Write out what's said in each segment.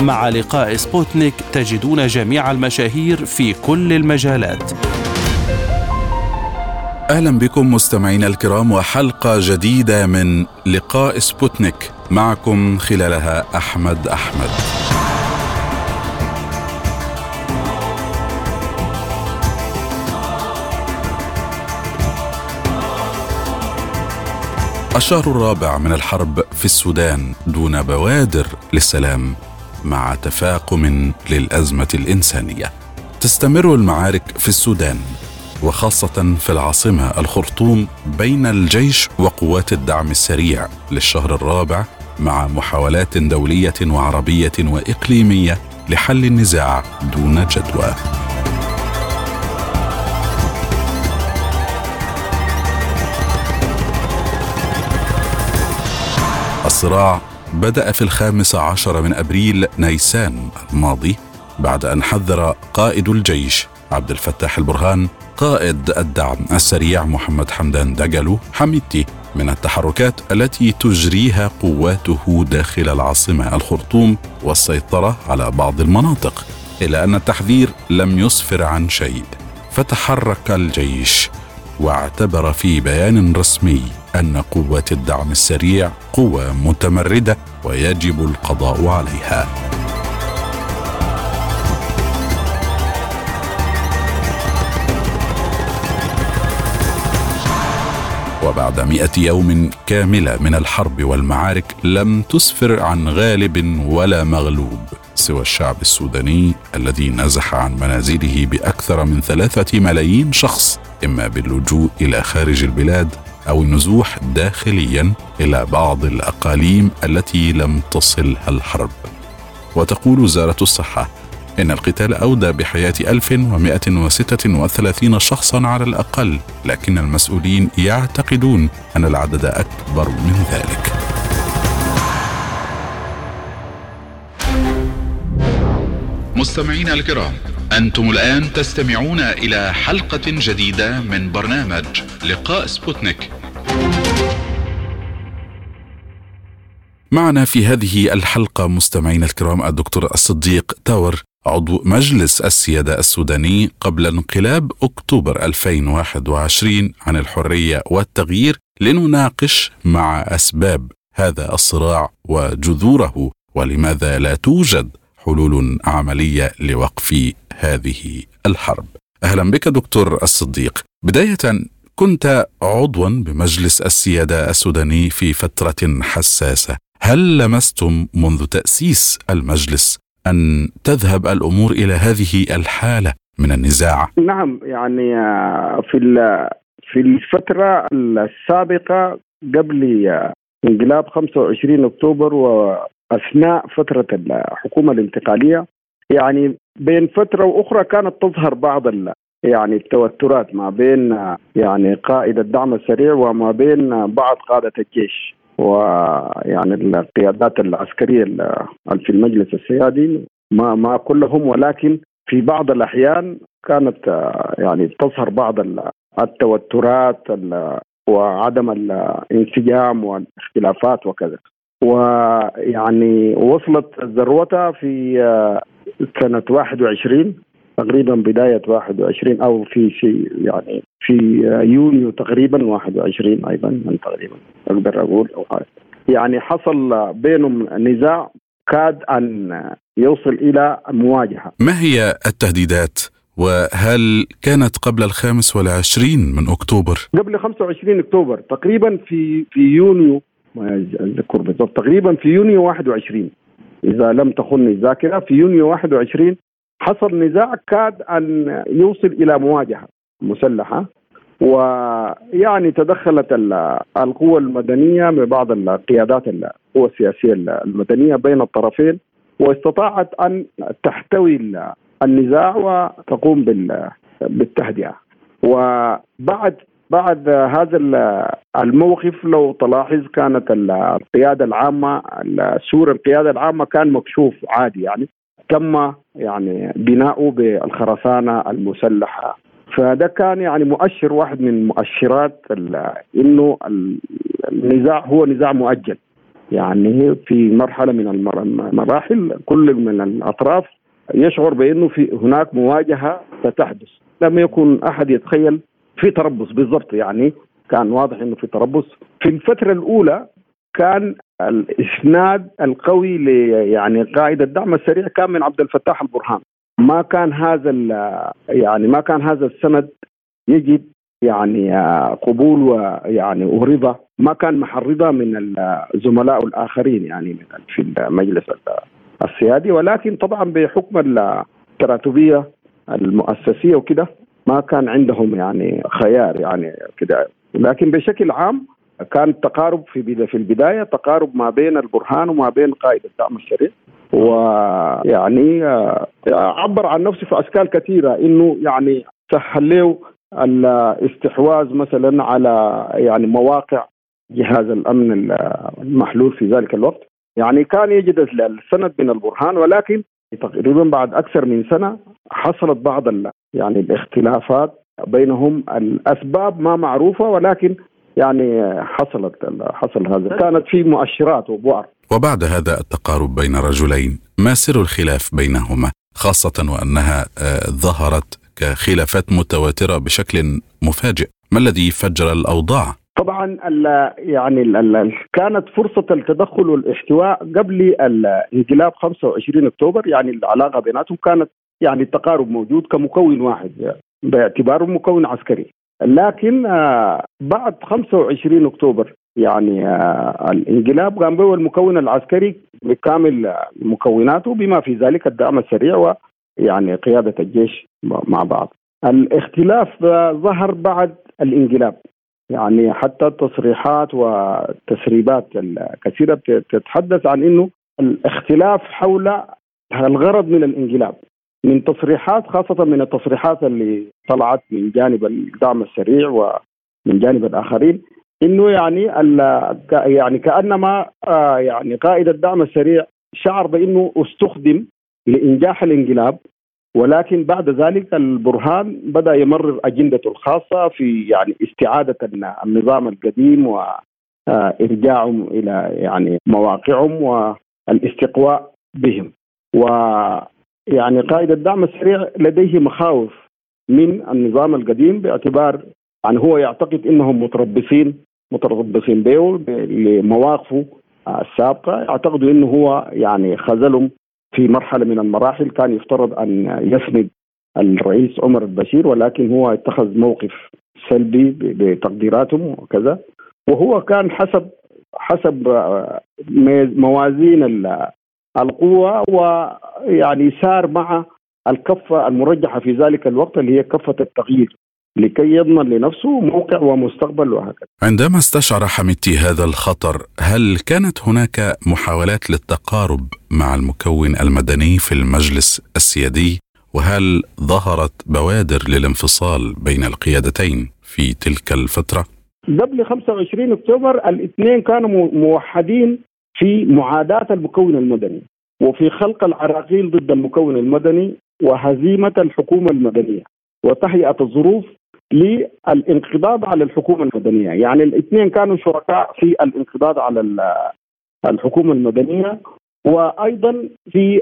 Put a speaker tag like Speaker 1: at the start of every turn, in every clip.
Speaker 1: مع لقاء سبوتنيك تجدون جميع المشاهير في كل المجالات.
Speaker 2: أهلا بكم مستمعينا الكرام وحلقة جديدة من لقاء سبوتنيك معكم خلالها أحمد أحمد. الشهر الرابع من الحرب في السودان دون بوادر للسلام. مع تفاقم للأزمة الإنسانية. تستمر المعارك في السودان وخاصة في العاصمة الخرطوم بين الجيش وقوات الدعم السريع للشهر الرابع مع محاولات دولية وعربية وإقليمية لحل النزاع دون جدوى. الصراع بدأ في الخامس عشر من أبريل نيسان الماضي بعد أن حذر قائد الجيش عبد الفتاح البرهان قائد الدعم السريع محمد حمدان دجلو حميدتي من التحركات التي تجريها قواته داخل العاصمة الخرطوم والسيطرة على بعض المناطق إلا أن التحذير لم يسفر عن شيء فتحرك الجيش. واعتبر في بيان رسمي أن قوات الدعم السريع قوه متمردة ويجب القضاء عليها. وبعد مئة يوم كاملة من الحرب والمعارك لم تسفر عن غالب ولا مغلوب. سوى الشعب السوداني الذي نزح عن منازله بأكثر من ثلاثة ملايين شخص إما باللجوء إلى خارج البلاد أو النزوح داخليا إلى بعض الأقاليم التي لم تصلها الحرب. وتقول وزارة الصحة إن القتال أودى بحياة 1136 شخصا على الأقل لكن المسؤولين يعتقدون أن العدد أكبر من ذلك مستمعينا الكرام أنتم الآن تستمعون إلى حلقة جديدة من برنامج لقاء سبوتنيك. معنا في هذه الحلقة مستمعينا الكرام الدكتور الصديق تاور عضو مجلس السيادة السوداني قبل انقلاب أكتوبر 2021 عن الحرية والتغيير لنناقش مع أسباب هذا الصراع وجذوره ولماذا لا توجد حلول عملية لوقف هذه الحرب. أهلا بك دكتور الصديق. بداية كنت عضوا بمجلس السيادة السوداني في فترة حساسة. هل لمستم منذ تأسيس المجلس أن تذهب الأمور إلى هذه الحالة من النزاع؟
Speaker 3: نعم يعني في في الفترة السابقة قبل انقلاب 25 أكتوبر أثناء فترة الحكومة الانتقالية يعني بين فترة وأخرى كانت تظهر بعض يعني التوترات ما بين يعني قائد الدعم السريع وما بين بعض قادة الجيش ويعني القيادات العسكرية في المجلس السيادي. ما ما كلهم ولكن في بعض الأحيان كانت يعني تظهر بعض التوترات وعدم الانسجام والاختلافات وكذا. ويعني وصلت ذروتها في آه، سنة 21 تقريبا بداية 21 أو في شيء يعني في آه، يونيو تقريبا 21 أيضا تقريبا أقدر أقول يعني حصل بينهم نزاع كاد أن يوصل إلى مواجهة.
Speaker 2: ما هي التهديدات؟ وهل كانت قبل الخامس والعشرين من أكتوبر؟
Speaker 3: قبل 25 أكتوبر تقريبا في في يونيو ما اذكر بالضبط تقريبا في يونيو 21 إذا لم تخني الذاكرة في يونيو 21 حصل نزاع كاد أن يوصل إلى مواجهة مسلحة ويعني تدخلت القوى المدنية ببعض القيادات القوى السياسية المدنية بين الطرفين واستطاعت أن تحتوي النزاع وتقوم بالتهدئة. وبعد بعد هذا الموقف لو تلاحظ كانت القيادة العامة سور القيادة العامة كان مكشوف عادي يعني. تم يعني بناؤه بالخرسانة المسلحة. فده كان يعني مؤشر واحد من مؤشرات إنه النزاع هو نزاع مؤجل. يعني في مرحلة من المراحل كل من الأطراف يشعر بإنه في هناك مواجهة ستحدث. لم يكن أحد يتخيل في تربص بالضبط يعني كان واضح إنه في تربص. في الفترة الأولى كان الإسناد القوي يعني قائد الدعم السريع كان من عبد الفتاح البرهان. ما كان هذا يعني ما كان هذا السند يجد يعني قبول ويعني ورضا ما كان محل رضا من الزملاء الآخرين يعني في المجلس السيادي. ولكن طبعا بحكم التراتبية المؤسسية وكده ما كان عندهم يعني خيار يعني كده. لكن بشكل عام كان التقارب في في البداية تقارب ما بين البرهان وما بين قائد الدعم السريع ويعني آه، عبر عن نفسه في أشكال كثيرة إنه يعني سهل له الاستحواذ مثلا على يعني مواقع جهاز الأمن المحلول في ذلك الوقت. يعني كان يجد السند من البرهان ولكن تقريبا بعد أكثر من سنة حصلت بعض يعني الاختلافات بينهم الأسباب ما معروفة ولكن يعني حصلت حصل هذا. كانت في مؤشرات وبؤر.
Speaker 2: وبعد هذا التقارب بين رجلين ما سر الخلاف بينهما؟ خاصة وأنها آه، ظهرت كخلافات متواترة بشكل مفاجئ. ما الذي فجر الأوضاع؟
Speaker 3: طبعا ال يعني ال كانت فرصة التدخل والاحتواء قبل الانقلاب 25 أكتوبر يعني العلاقة بيناتهم كانت يعني التقارب موجود كمكون واحد باعتباره مكون عسكري. لكن آه، بعد 25 أكتوبر يعني آه، الانقلاب قام به المكون العسكري بكامل مكوناته بما في ذلك الدعم السريع ويعني قيادة الجيش مع بعض. الاختلاف ظهر بعد الانقلاب. يعني حتى التصريحات والتسريبات الكثيرة تتحدث عن إنه الاختلاف حول الغرض من الانقلاب. من تصريحات خاصة من التصريحات اللي طلعت من جانب الدعم السريع ومن جانب الآخرين إنه يعني يعني كأنما آه، يعني قائد الدعم السريع شعر بإنه استخدم لإنجاح الانقلاب ولكن بعد ذلك البرهان بدأ يمرر أجندته الخاصة في يعني استعادة النظام القديم وارجاعهم آه، إلى يعني مواقعهم والاستقواء بهم. و يعني قائد الدعم السريع لديه مخاوف من النظام القديم باعتبار يعني هو يعتقد إنهم متربصين متربصين به لمواقفه السابقة. يعتقدوا إنه هو يعني خذلهم في مرحلة من المراحل. كان يفترض أن يسند الرئيس عمر البشير ولكن هو اتخذ موقف سلبي بتقديراتهم وكذا. وهو كان حسب حسب موازين القوة ويعني سار مع الكفة المرجحة في ذلك الوقت اللي هي كفة التغيير لكي يضمن لنفسه موقع ومستقبل وهكذا
Speaker 2: عندما استشعر حميدتي هذا الخطر هل كانت هناك محاولات للتقارب مع المكون المدني في المجلس السيادي وهل ظهرت بوادر للانفصال بين القيادتين في تلك الفترة؟
Speaker 3: قبل 25 أكتوبر الاثنين كانوا موحدين في معاداة المكون المدني وفي خلق العراقيل ضد المكون المدني وهزيمة الحكومة المدنية وتهيئة الظروف للانقضاض على الحكومة المدنية يعني الاثنين كانوا شركاء في الانقضاض على الحكومة المدنية وأيضا في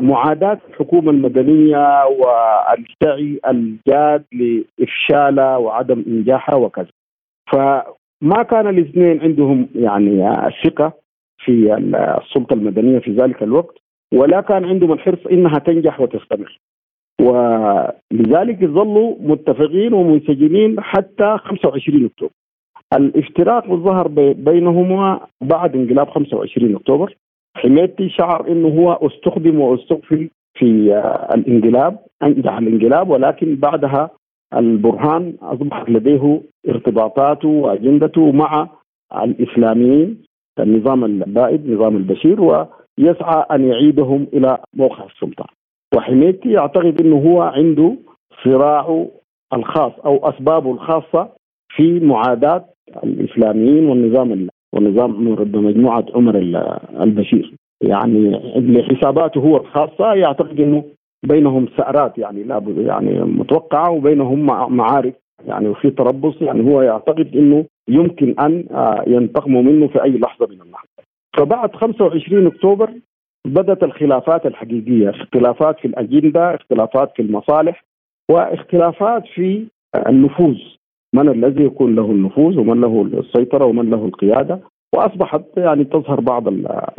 Speaker 3: معاداه الحكومة المدنية والسعي الجاد لافشالها وعدم إنجاحها وكذا. فما كان الاثنين عندهم يعني ثقة في السلطة المدنية في ذلك الوقت ولا كان عندهم الحرص إنها تنجح وتستمر. ولذلك ظلوا متفقين ومنسجمين حتى 25 أكتوبر. الافتراق الظهر بينهما بعد انقلاب 25 أكتوبر حميدتي شعر إنه هو استخدم واستغفل في الانقلاب أنجح الانقلاب ولكن بعدها البرهان أصبحت لديه ارتباطاته وأجندته مع الإسلاميين. النظام البائد نظام البشير ويسعى أن يعيدهم إلى موقع السلطة. وحميتي اعتقد إنه هو عنده صراعه الخاص أو أسبابه الخاصة في معاداة الإسلاميين والنظام والنظام بمجموعه عمر البشير. يعني لحساباته هو الخاصة يعتقد إنه بينهم سعرات يعني لا يعني متوقعة وبينهم معارك يعني وفي تربص يعني هو يعتقد إنه يمكن أن آه، ينتقموا منه في أي لحظة من اللحظات. فبعد 25 أكتوبر بدأت الخلافات الحقيقية، اختلافات في الأجندة، اختلافات في المصالح واختلافات في النفوذ، من الذي يكون له النفوذ ومن له السيطرة ومن له القيادة وأصبحت يعني تظهر بعض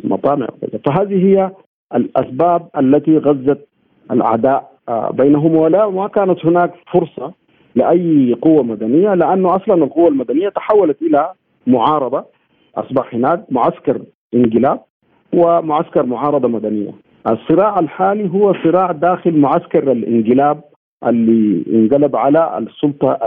Speaker 3: المطامع. فهذه هي الأسباب التي غزت الأعداء آه، بينهم. ولا ما كانت هناك فرصة لأي قوة مدنية لأنه أصلا القوة المدنية تحولت إلى معارضة أصبح هناك معسكر انقلاب ومعسكر معارضة مدنية. الصراع الحالي هو صراع داخل معسكر الانقلاب اللي انقلب على السلطة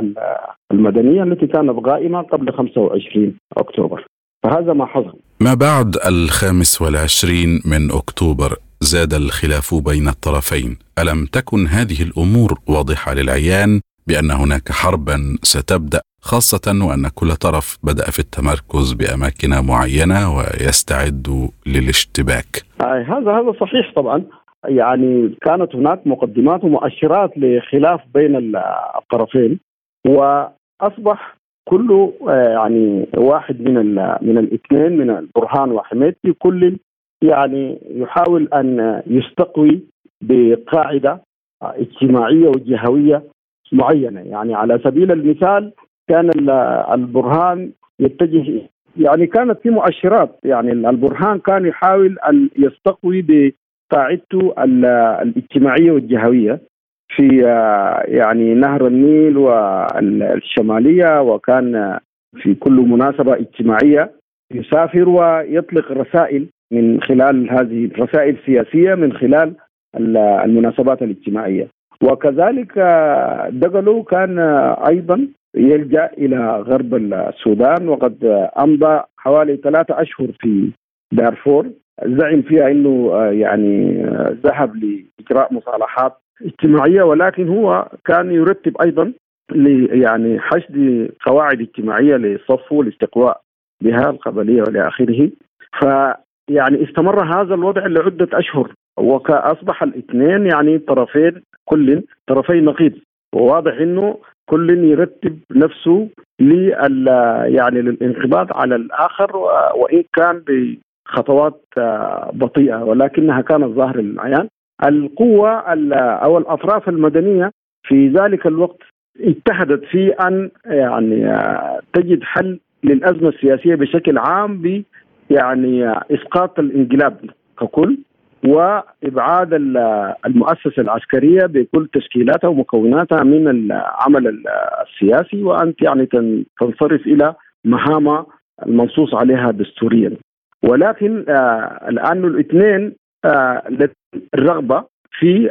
Speaker 3: المدنية التي كانت غائمه قبل 25 أكتوبر. فهذا ما حصل.
Speaker 2: ما بعد الخامس والعشرين من أكتوبر زاد الخلاف بين الطرفين ألم تكن هذه الأمور واضحة للعيان بأن هناك حربا ستبدأ خاصة وأن كل طرف بدأ في التمركز بأماكن معينة ويستعد للاشتباك.
Speaker 3: هذا هذا صحيح طبعا يعني كانت هناك مقدمات ومؤشرات لخلاف بين الطرفين وأصبح كل آه يعني واحد من من الاثنين من البرهان وحميدتي كل يعني يحاول أن يستقوي بقاعدة اجتماعية وجهوية معينة. يعني على سبيل المثال كان البرهان يتجه يعني كانت في مؤشرات. يعني البرهان كان يحاول أن يستقوي بقاعدته الاجتماعية والجهوية في يعني نهر النيل والشمالية وكان في كل مناسبة اجتماعية يسافر ويطلق رسائل من خلال هذه الرسائل السياسية من خلال المناسبات الاجتماعية. وكذلك دقلو كان أيضا يلجأ إلى غرب السودان وقد أمضى حوالي ثلاثة أشهر في دارفور. زعم فيها إنه يعني ذهب لإجراء مصالحات اجتماعية ولكن هو كان يرتب أيضا يعني حشد قواعد اجتماعية لصفه والاستقواء بها القبلية والى اخره ف يعني استمر هذا الوضع لعدة أشهر وكأصبح الاثنين يعني طرفين كل طرفي نقيض. وواضح إنه كل يرتب نفسه لل يعني للانقباض على الآخر وإن كان بخطوات بطيئة. ولكنها كانت ظاهره للعيان. القوة أو الأطراف المدنية في ذلك الوقت اجتهدت في أن يعني تجد حل للأزمة السياسية بشكل عام ب يعني إسقاط الانقلاب ككل. وإبعاد المؤسسة العسكرية بكل تشكيلاتها ومكوناتها من العمل السياسي وان يعني تنصرف إلى مهامها المنصوص عليها دستوريا. ولكن آه الآن الاثنين آه الرغبه في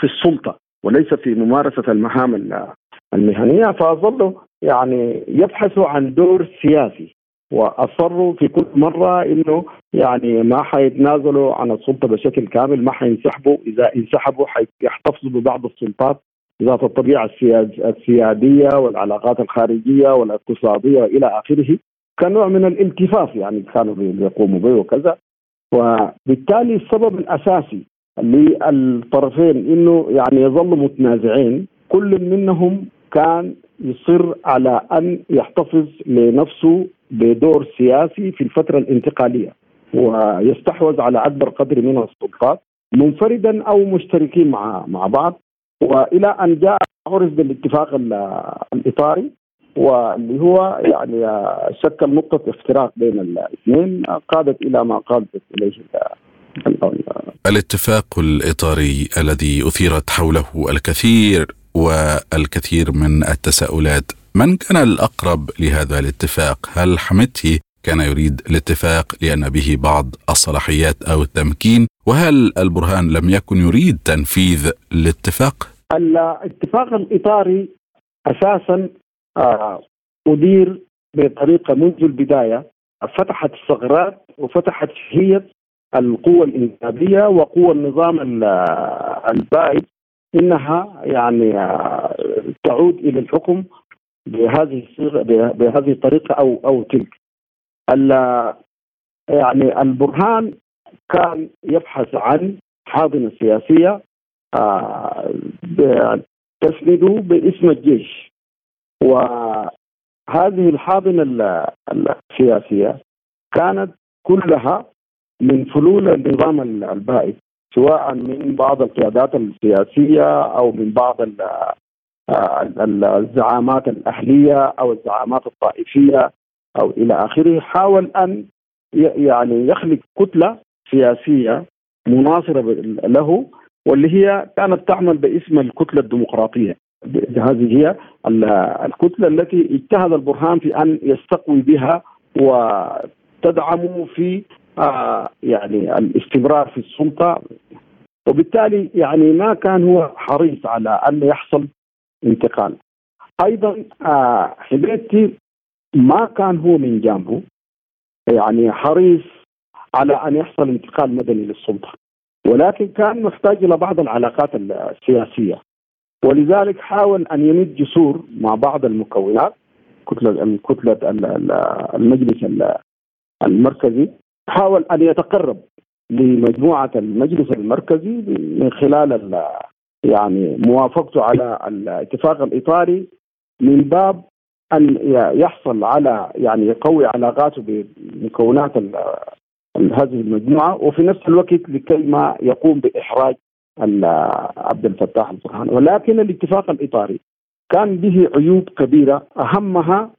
Speaker 3: في السلطة وليس في ممارسة المهام المهنية فظلوا يعني يبحثوا عن دور سياسي. وأصروا في كل مرة إنه يعني ما حيتنازلوا عن السلطة بشكل كامل ما حينسحبوا. إذا انسحبوا حيحتفظوا ببعض السلطات ذات الطبيعة السيادية والعلاقات الخارجية والاقتصادية والى آخره كنوع من الالتفاف يعني كانوا بيقوموا به وكذا. وبالتالي السبب الأساسي للطرفين إنه يعني يظلوا متنازعين كل منهم كان يصر على أن يحتفظ لنفسه بدور سياسي في الفترة الانتقالية ويستحوذ على أكبر قدر من السلطات منفردا أو مشتركين مع مع بعض. وإلى أن جاء عرف بالاتفاق الإطاري واللي هو يعني شكل نقطه افتراق بين الاثنين قادت إلى ما قادت إليه
Speaker 2: الاتفاق الإطاري الذي أثيرت حوله الكثير والكثير من التساؤلات من كان الأقرب لهذا الاتفاق؟ هل حمدتي كان يريد الاتفاق لأن به بعض الصلاحيات أو التمكين وهل البرهان لم يكن يريد تنفيذ الاتفاق؟
Speaker 3: الاتفاق الإطاري أساسا آه، أدير بطريقة منذ البداية فتحت الثغرات وفتحت شهية القوى الانتخابيه وقوى النظام البائد إنها يعني تعود إلى الحكم بهذه الصيغه بهذه الطريقة أو أو تلك. يعني البرهان كان يبحث عن حاضنة سياسية آه، تسند باسم الجيش وهذه الحاضنة السياسية كانت كلها من فلول النظام البائد سواء من بعض القيادات السياسية أو من بعض الزعامات الأهلية أو الزعامات الطائفية أو إلى آخره حاول أن يعني يخلق كتلة سياسية مناصرة له واللي هي كانت تعمل باسم الكتلة الديمقراطية. هذه هي الكتلة التي اجتهد البرهان في أن يستقوي بها وتدعم في آه يعني الاستمرار في السلطة. وبالتالي يعني ما كان هو حريص على أن يحصل انتقال. أيضا آه حبيبتي ما كان هو من جانبه يعني حريص على أن يحصل انتقال مدني للسلطة. ولكن كان محتاج إلى بعض العلاقات السياسية. ولذلك حاول أن يمد جسور مع بعض المكونات كتلة كتلة المجلس المركزي. حاول أن يتقرب لمجموعة المجلس المركزي من خلال يعني موافقته على الاتفاق الإطاري من باب أن يحصل على يعني يقوي علاقاته بمكونات هذه المجموعة وفي نفس الوقت لكي ما يقوم بإحراج عبد الفتاح البرهان ولكن الاتفاق الإطاري كان به عيوب كبيرة. أهمها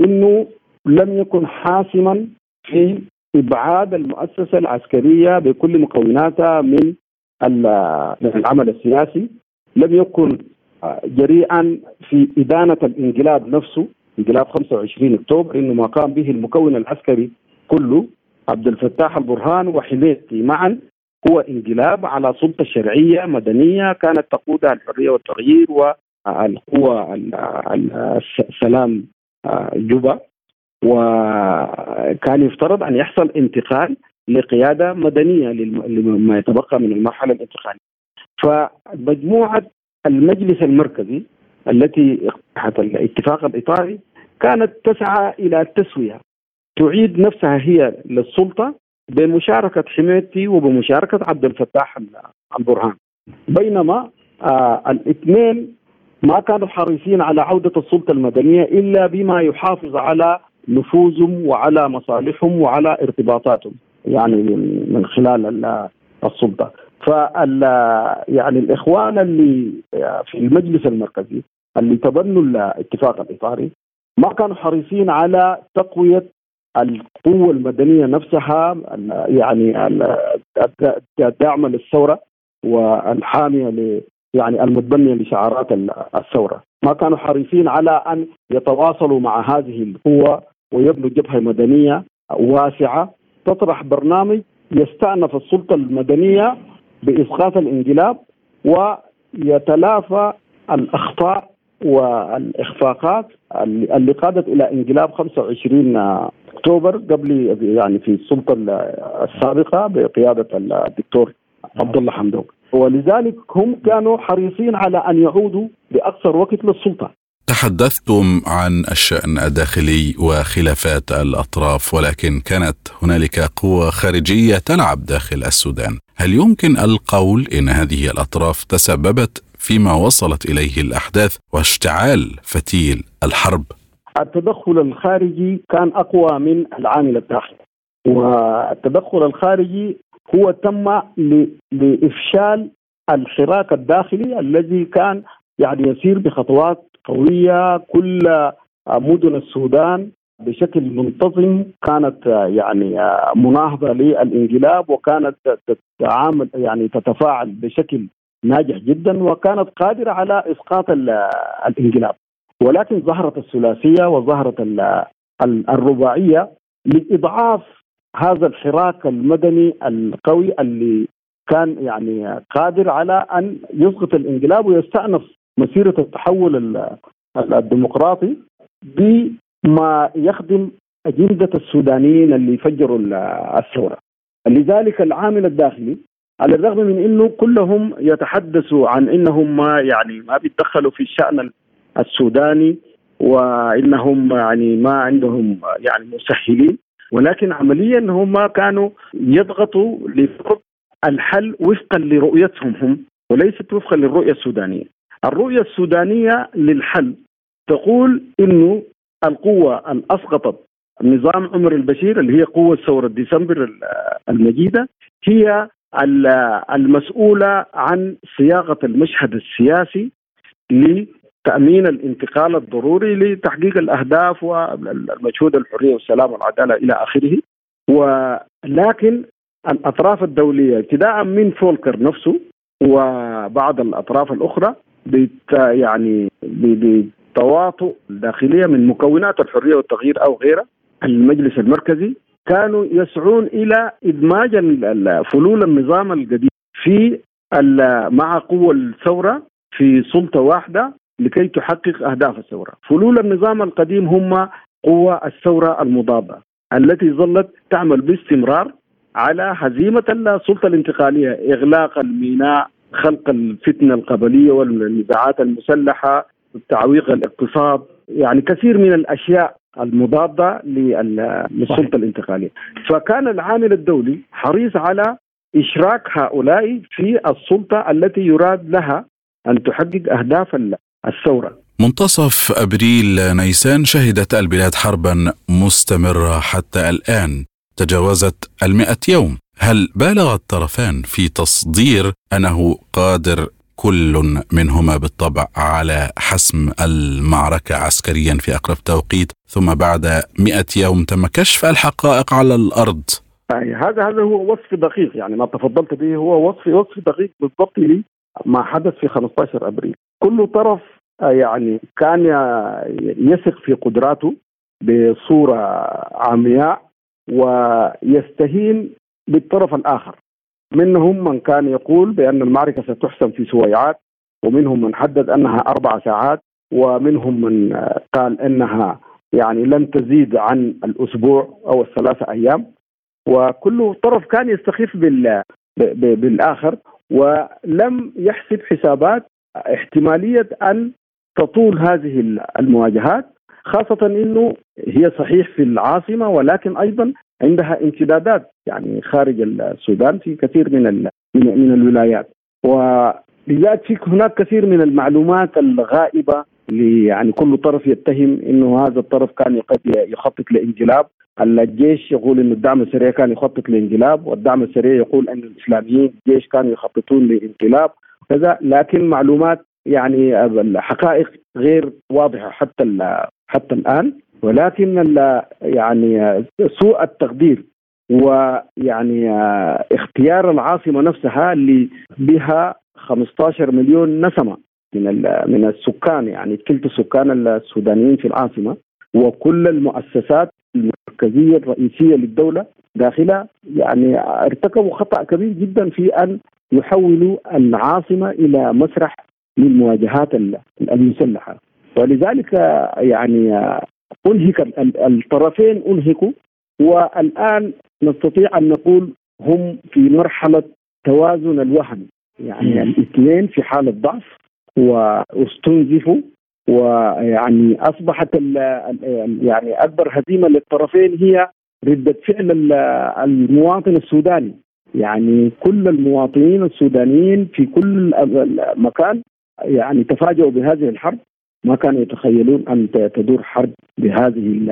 Speaker 3: إنه لم يكن حاسما في إبعاد المؤسسة العسكرية بكل مكوناتها من العمل السياسي لم يكن جريئا في إدانة الانقلاب نفسه انقلاب 25 أكتوبر انه ما قام به المكون العسكري كله عبد الفتاح البرهان وحميدتي معا هو انقلاب على سلطة شرعية مدنية كانت تقودها الحرية والتغيير والقوى السلام جوبا. وكان يفترض أن يحصل انتقال لقيادة مدنية لما يتبقى من المرحلة الانتقالية. فمجموعة المجلس المركزي التي اقترحت الاتفاق الإطاري كانت تسعى إلى التسويه تعيد نفسها هي للسلطة بمشاركة حميدتي وبمشاركة عبد الفتاح البرهان. بينما آه الاثنين ما كانوا حريصين على عودة السلطة المدنية إلا بما يحافظ على نفوذهم وعلى مصالحهم وعلى ارتباطاتهم. يعني من خلال السلطة. فال يعني الإخوان اللي في المجلس المركزي اللي تبنوا الاتفاق الإطاري ما كانوا حريصين على تقوية القوة المدنية نفسها يعني الداعمة للثورة والحامية ل يعني المتبنية لشعارات الثورة. ما كانوا حريصين على أن يتواصلوا مع هذه القوة ويبنوا جبهة مدنية واسعة تطرح برنامج يستأنف السلطة المدنية بإسقاط الانقلاب ويتلافى الأخطاء والإخفاقات اللي قادت إلى انقلاب 25 أكتوبر قبل يعني في السلطة السابقة بقيادة الدكتور عبد الله حمدوك ولذلك هم كانوا حريصين على أن يعودوا بأقصر وقت للسلطة.
Speaker 2: تحدثتم عن الشأن الداخلي وخلافات الأطراف ولكن كانت هنالك قوة خارجية تلعب داخل السودان. هل يمكن القول إن هذه الأطراف تسببت فيما وصلت إليه الأحداث واشتعال فتيل الحرب؟
Speaker 3: التدخل الخارجي كان أقوى من العامل الداخلي والتدخل الخارجي هو تم لإفشال الحراك الداخلي الذي كان يعني يسير بخطوات قوية. كل مدن السودان بشكل منتظم كانت يعني مناهضة للانقلاب وكانت تتعامل يعني تتفاعل بشكل ناجح جدا وكانت قادرة على إسقاط الانقلاب. ولكن ظهرت الثلاثية وظهرت الرباعية لإضعاف هذا الحراك المدني القوي اللي كان يعني قادر على أن يسقط الانقلاب ويستأنف مسيرة التحول الديمقراطي بما يخدم أجندة السودانيين اللي فجروا الثورة. لذلك العامل الداخلي على الرغم من إنه كلهم يتحدثوا عن إنهم ما يعني ما بيتدخلوا في الشأن السوداني وإنهم يعني ما عندهم يعني مسهلين ولكن عمليا هم كانوا يضغطوا لفرض الحل وفقا لرؤيتهم هم وليست وفقا للرؤية السودانية. الرؤية السودانية للحل. تقول إنه القوة الأسقطت نظام عمر البشير اللي هي قوة ثورة ديسمبر المجيدة هي المسؤولة عن صياغة المشهد السياسي لتأمين الانتقال الضروري لتحقيق الأهداف والمجهود الحرية والسلام والعدالة إلى آخره. ولكن الأطراف الدولية ابتداء من فولكر نفسه وبعض الأطراف الاخرى يعني بتواطؤ داخلية من مكونات الحرية والتغيير أو غيرها. المجلس المركزي كانوا يسعون إلى إدماج فلول النظام القديم في مع قوى الثورة في سلطة واحدة لكي تحقق أهداف الثورة، فلول النظام القديم هم قوى الثورة المضاده التي ظلت تعمل باستمرار على هزيمة السلطة الانتقالية، إغلاق الميناء، خلق الفتنة القبلية والنزاعات المسلحة، تعويق الاقتصاد، يعني كثير من الأشياء المضادة للسلطة الانتقالية، فكان العامل الدولي حريص على إشراك هؤلاء في السلطة التي يراد لها أن تحقق أهداف الثورة.
Speaker 2: منتصف أبريل نيسان شهدت البلاد حربا مستمرة حتى الآن. تجاوزت المئة يوم. هل بالغ الطرفان في تصدير أنه قادر كل منهما بالطبع على حسم المعركة عسكريا في أقرب توقيت ثم بعد مئة يوم تم كشف الحقائق على الأرض؟
Speaker 3: هذا هذا هو وصف دقيق يعني ما تفضلت به هو وصف وصف دقيق بالضبط ما حدث في 15 أبريل. كل طرف يعني كان يثق في قدراته بصورة عمياء ويستهين بالطرف الآخر. منهم من كان يقول بأن المعركة ستحسم في سويعات ومنهم من حدد أنها أربع ساعات ومنهم من قال أنها يعني لن تزيد عن الأسبوع أو الثلاثة أيام. وكل طرف كان يستخف بالآخر ولم يحسب حسابات احتمالية أن تطول هذه المواجهات خاصة أنه هي صحيح في العاصمة ولكن أيضا عندها امتدادات يعني خارج السودان في كثير من من الولايات. ولذلك هناك كثير من المعلومات الغائبة يعني كل طرف يتهم إنه هذا الطرف كان يخطط لانقلاب الجيش يقول إنه الدعم السريع كان يخطط لانقلاب والدعم السريع يقول إن الإسلاميين الجيش كانوا يخططون لانقلاب. كذا لكن معلومات يعني الحقائق غير واضحة حتى حتى الآن. ولكن يعني سوء التقدير ويعني اختيار العاصمة نفسها اللي بها 15 مليون نسمة من من السكان يعني ثلث السكان السودانيين في العاصمة وكل المؤسسات المركزية الرئيسية للدولة داخلها يعني ارتكبوا خطأ كبير جدا في أن يحولوا العاصمة إلى مسرح للمواجهات المسلحة. ولذلك يعني أنهك الطرفين أنهكوا والآن نستطيع أن نقول هم في مرحلة توازن الوهن. يعني الاثنين في حالة ضعف واستنزفوا ويعني أصبحت ال يعني أكبر هزيمة للطرفين هي ردة فعل المواطن السوداني. يعني كل المواطنين السودانيين في كل مكان يعني تفاجؤوا بهذه الحرب. ما كانوا يتخيلون أن تدور حرب بهذه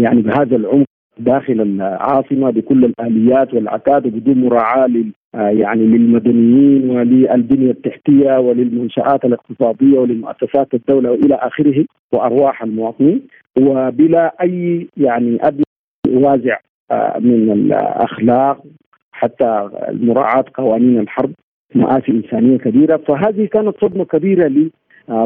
Speaker 3: يعني بهذا العمق داخل العاصمة بكل الآليات والعتاد بدون مراعاة يعني للمدنيين وللبنية التحتية وللمنشآت الاقتصادية ولمؤسسات الدولة وإلى آخره وأرواح المواطنين. وبلا أي يعني أدنى وازع آه، من الأخلاق حتى مراعاة قوانين الحرب مآسي إنسانية كبيرة. فهذه كانت صدمة كبيرة آه،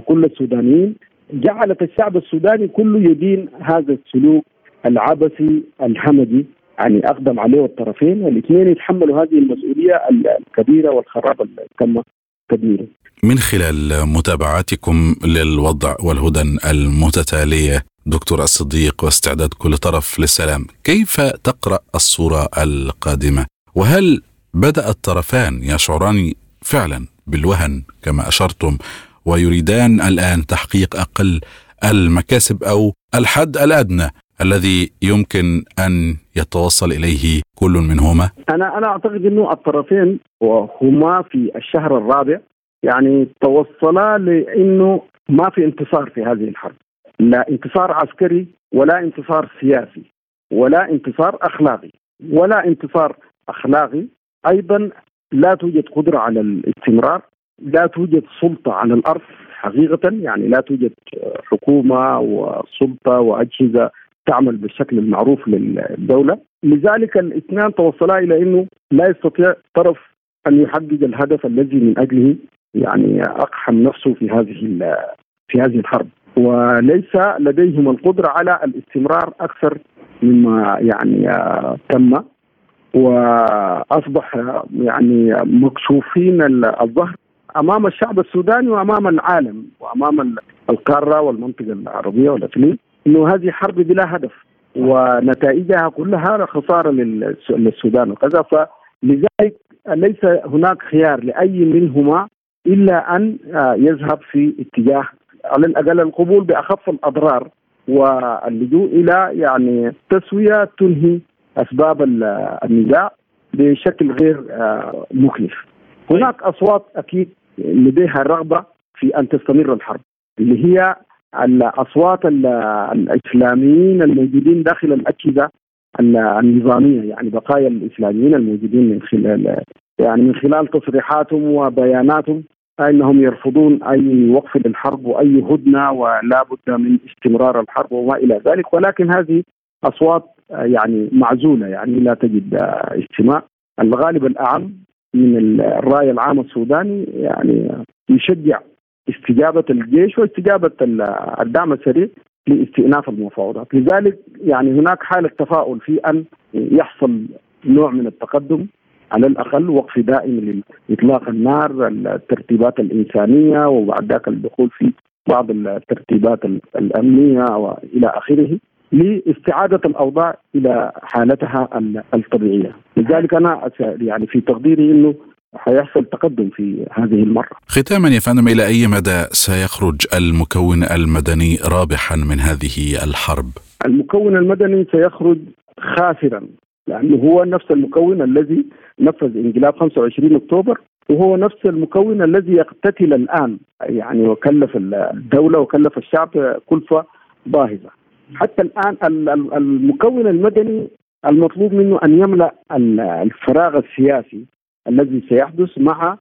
Speaker 3: كل السودانيين. جعلت الشعب السوداني كله يدين هذا السلوك العبثي الهمجي يعني أقدم عليه الطرفين. والاثنين يتحملوا هذه المسؤولية الكبيرة والخراب التامة كبيره.
Speaker 2: من خلال متابعتكم للوضع والهدن المتتالية دكتور الصديق واستعداد كل طرف للسلام كيف تقرأ الصورة القادمة؟ وهل بدأ الطرفان يشعران فعلا بالوهن كما أشرتم؟ ويريدان الآن تحقيق أقل المكاسب أو الحد الأدنى الذي يمكن أن يتوصل إليه كل منهما؟
Speaker 3: أنا أنا أعتقد أنه الطرفين وهما في الشهر الرابع يعني توصلا لأنه ما في انتصار في هذه الحرب. لا انتصار عسكري ولا انتصار سياسي ولا انتصار أخلاقي ولا انتصار أخلاقي. أيضا لا توجد قدرة على الاستمرار. لا توجد سلطة على الأرض حقيقة يعني لا توجد حكومة وسلطة وأجهزة تعمل بالشكل المعروف للدولة. لذلك الاثنان توصلا إلى أنه لا يستطيع طرف أن يحقق الهدف الذي من أجله يعني أقحم نفسه في هذه في هذه الحرب. وليس لديهم القدرة على الاستمرار أكثر مما يعني تم. وأصبح يعني مكشوفين الظهر أمام الشعب السوداني وأمام العالم وأمام القارة والمنطقة العربية والاقليم إنه هذه حرب بلا هدف ونتائجها كلها خسارة للسودان وكذا فلذلك ليس هناك خيار لأي منهما إلا أن يذهب في اتجاه على الأقل القبول بأخف الأضرار واللجوء إلى يعني تسوية تنهي أسباب النزاع بشكل غير مكلف. هناك أصوات أكيد لديها رغبه في أن تستمر الحرب اللي هي الأصوات الإسلاميين الموجودين داخل الأجهزة النظامية يعني بقايا الإسلاميين الموجودين من خلال يعني من خلال تصريحاتهم وبياناتهم أنهم يرفضون أي وقف للحرب وأي هدنة ولا بد من استمرار الحرب وما إلى ذلك. ولكن هذه أصوات يعني معزولة يعني لا تجد اجتماع الغالب الأعم من الرأي العام السوداني يعني يشجع استجابة الجيش واستجابة الدعم السريع لاستئناف المفاوضات، لذلك يعني هناك حالة تفاؤل في أن يحصل نوع من التقدم على الأقل وقف دائم لإطلاق النار، الترتيبات الإنسانية وبعد ذاك الدخول في بعض الترتيبات الأمنية وإلى آخره. لاستعادة الأوضاع إلى حالتها الطبيعية، لذلك أنا يعني في تقديري إنه حيحصل تقدم في هذه المرة.
Speaker 2: ختاما يا فندم إلى أي مدى سيخرج المكون المدني رابحا من هذه الحرب؟
Speaker 3: المكون المدني سيخرج خاسرا لأنه هو نفس المكون الذي نفذ انقلاب 25 أكتوبر وهو نفس المكون الذي يقتتل الآن يعني وكلف الدولة وكلف الشعب كلفة باهظة. حتى الآن المكون المدني المطلوب منه أن يملأ الفراغ السياسي الذي سيحدث مع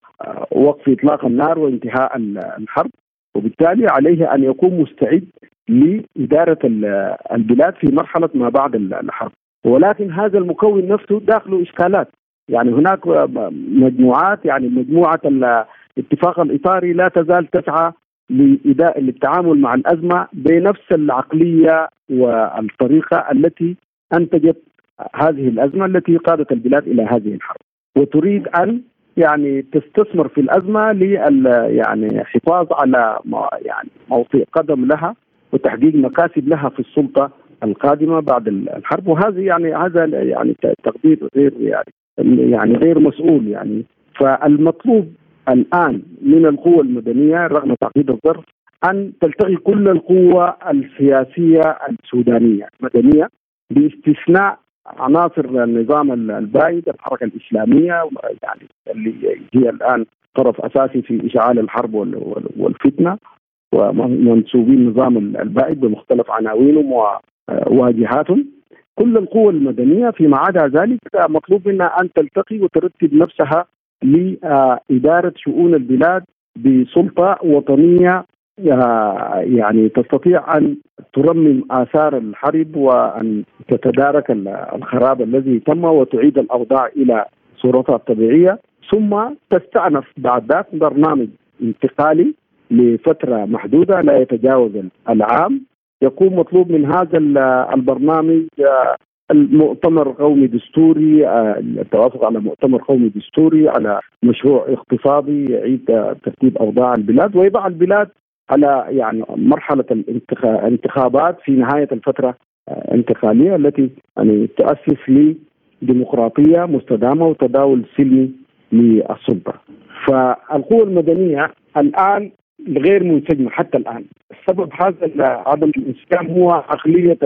Speaker 3: وقف إطلاق النار وانتهاء الحرب. وبالتالي عليه أن يكون مستعد لإدارة البلاد في مرحلة ما بعد الحرب. ولكن هذا المكون نفسه داخله إشكالات. يعني هناك مجموعات يعني مجموعة الاتفاق الاطاري لا تزال تسعى للتعامل مع الأزمة بنفس العقلية والطريقة التي أنتجت هذه الأزمة التي قادت البلاد إلى هذه الحرب. وتريد أن يعني تستثمر في الأزمة لل يعني حفاظ على يعني موطئ قدم لها وتحقيق مكاسب لها في السلطة القادمة بعد الحرب. وهذه يعني هذا يعني تقدير غير يعني يعني غير مسؤول يعني. فالمطلوب الآن من القوى المدنية رغم تعقيد الظرف أن تلتقي كل القوى السياسية السودانية المدنية باستثناء عناصر النظام البائد الحركة الإسلامية يعني اللي هي الآن طرف أساسي في إشعال الحرب والفتنة ومنسوبين النظام البائد بمختلف عناوينهم وواجهاتهم. كل القوى المدنية فيما عدا ذلك مطلوب منها أن تلتقي وترتب نفسها لإدارة شؤون البلاد بسلطة وطنية يعني تستطيع أن ترمم آثار الحرب وأن تتدارك الخراب الذي تم وتعيد الأوضاع إلى صورتها الطبيعية. ثم تستأنف بعد ذلك برنامج انتقالي لفترة محدودة لا يتجاوز العام. يكون مطلوب من هذا البرنامج المؤتمر قومي دستوري التوافق على مؤتمر قومي دستوري على مشروع اقتصادي يعيد ترتيب أوضاع البلاد ويضع البلاد على يعني مرحلة الانتخابات في نهاية الفترة الانتقالية التي يعني تؤسس لديمقراطية مستدامة وتداول سلمي للسلطة. فالقوى المدنية الآن غير منسجمة حتى الآن، السبب هذا عدم الانسجام هو عقلية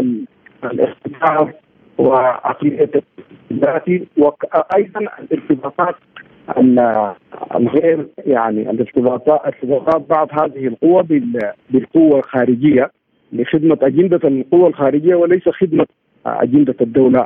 Speaker 3: الاختيار وعقليه الذاتي وأيضا الارتباطات الغير يعني الارتباطات ارتباطات بعض هذه القوى بالقوة الخارجية لخدمة أجندة القوى الخارجية وليس خدمة أجندة الدولة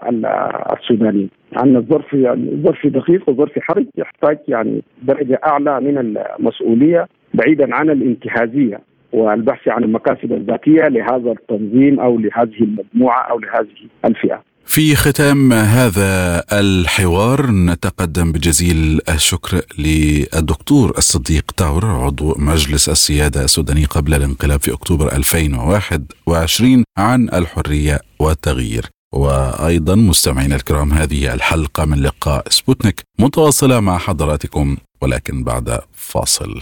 Speaker 3: السودانية. عندنا الظرف يعني ظرف دقيق وظرف حرج يحتاج يعني درجة أعلى من المسؤولية بعيدا عن الانتهازية والبحث عن المكاسب الذاتية لهذا التنظيم أو لهذه المجموعة أو لهذه الفئة.
Speaker 2: في ختام هذا الحوار نتقدم بجزيل الشكر للدكتور الصديق تاور عضو مجلس السيادة السوداني قبل الانقلاب في أكتوبر 2021 عن الحرية والتغيير. وأيضا مستمعينا الكرام هذه الحلقة من لقاء سبوتنيك متواصلة مع حضراتكم ولكن بعد فاصل.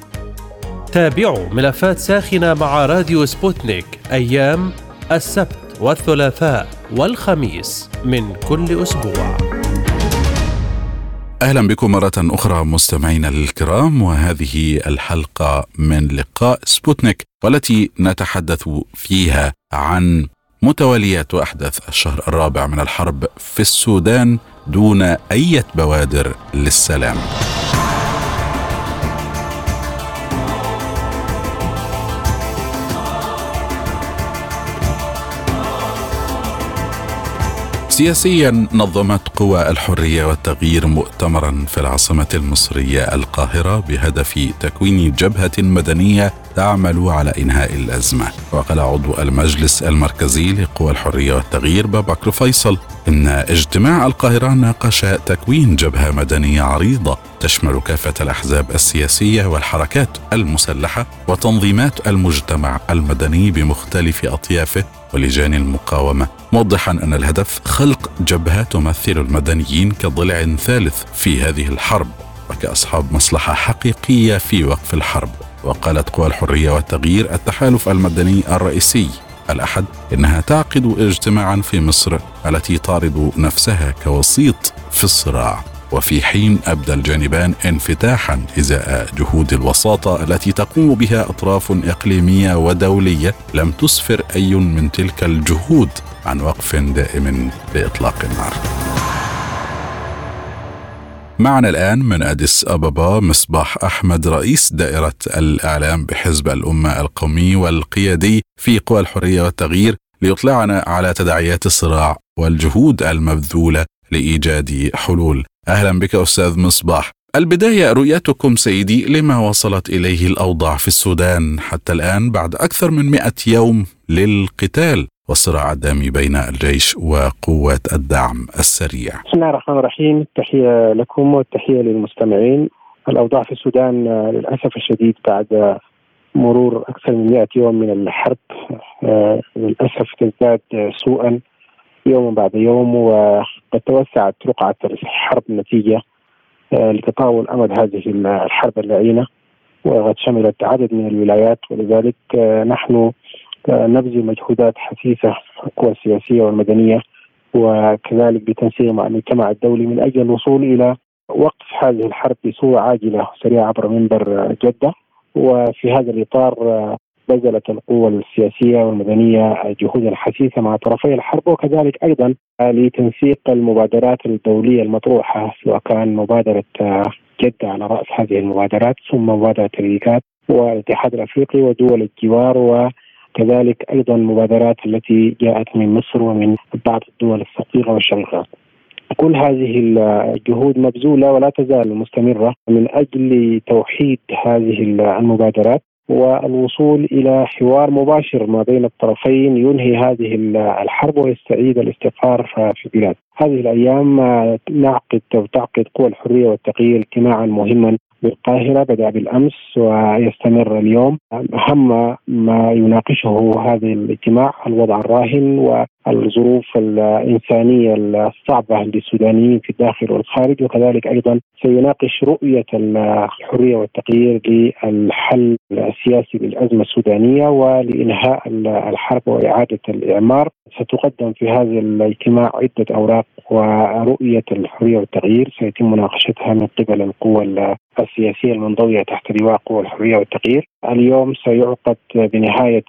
Speaker 1: تابعوا ملفات ساخنة مع راديو سبوتنيك أيام السبت والثلاثاء والخميس من كل أسبوع
Speaker 2: أهلا بكم مرة أخرى مستمعينا الكرام وهذه الحلقة من لقاء سبوتنيك والتي نتحدث فيها عن متواليات وأحداث الشهر الرابع من الحرب في السودان دون أي بوادر للسلام. سياسيا نظمت قوى الحرية والتغيير مؤتمرا في العاصمة المصرية القاهرة بهدف تكوين جبهة مدنية تعمل على إنهاء الأزمة. وقال عضو المجلس المركزي لقوى الحرية والتغيير بابكر فيصل إن اجتماع القاهرة ناقش تكوين جبهة مدنية عريضة تشمل كافة الأحزاب السياسية والحركات المسلحة وتنظيمات المجتمع المدني بمختلف أطيافه ولجان المقاومة موضحا أن الهدف خلق جبهة تمثل المدنيين كضلع ثالث في هذه الحرب وكأصحاب مصلحة حقيقية في وقف الحرب. وقالت قوى الحرية والتغيير التحالف المدني الرئيسي الأحد إنها تعقد اجتماعا في مصر التي تعرض نفسها كوسيط في الصراع. وفي حين أبدى الجانبان انفتاحا إزاء جهود الوساطة التي تقوم بها أطراف إقليمية ودولية لم تسفر أي من تلك الجهود عن وقف دائم لإطلاق النار. معنا الآن من أديس أبابا مصباح أحمد رئيس دائرة الإعلام بحزب الأمة القومي والقيادي في قوى الحرية والتغيير ليطلعنا على تداعيات الصراع والجهود المبذولة لإيجاد حلول أهلا بك أستاذ مصباح. البداية رؤيتكم سيدي لما وصلت إليه الأوضاع في السودان. حتى الآن بعد أكثر من مئة يوم للقتال والصراع الدامي بين الجيش وقوات الدعم السريع.
Speaker 4: بسم الله الرحمن الرحيم. التحية لكم والتحية للمستمعين. الأوضاع في السودان للأسف الشديد بعد مرور أكثر من 100 يوم من الحرب آه، للأسف تزداد سوءا. يوم بعد يوم وقد توسعت رقعة الحرب نتيجة آه، لتطاول أمد هذه الحرب اللعينة. وقد شملت عدد من الولايات ولذلك آه، نحن آه، نبذل مجهودات حثيثة القوى السياسية والمدنية وكذلك بتنسيق مع المجتمع الدولي من أجل الوصول إلى وقف هذه الحرب بصورة عاجلة وسريعة عبر منبر جدة. وفي هذا الإطار بذلت القوى السياسية والمدنية جهودا حثيثه مع طرفي الحرب وكذلك أيضا لتنسيق المبادرات الدولية المطروحة سواء كان مبادرة جدة على رأس هذه المبادرات ثم مبادرة الريكات والاتحاد الأفريقي ودول الجوار وكذلك أيضا المبادرات التي جاءت من مصر ومن بعض الدول الصغيره والشقيقه. كل هذه الجهود مبذولة ولا تزال مستمرة من أجل توحيد هذه المبادرات والوصول إلى حوار مباشر ما بين الطرفين ينهي هذه الحرب ويستعيد الاستقرار في البلاد. هذه الأيام نعقد أو تعقد قوى الحرية والتغيير اجتماعا مهما بالقاهرة بدأ بالأمس ويستمر اليوم. أهم ما يناقشه هذا الاجتماع الوضع الراهن والظروف الإنسانية الصعبة للسودانيين في الداخل والخارج وكذلك أيضا سيناقش رؤية الحرية والتغيير للحل السياسي للأزمة السودانية ولإنهاء الحرب وإعادة الإعمار. ستقدم في هذا الاجتماع عدة أوراق ورؤية الحرية والتغيير سيتم مناقشتها من قبل القوى السياسية المنضوية تحت لواء قوى الحرية والتغيير اليوم سيعقد بنهاية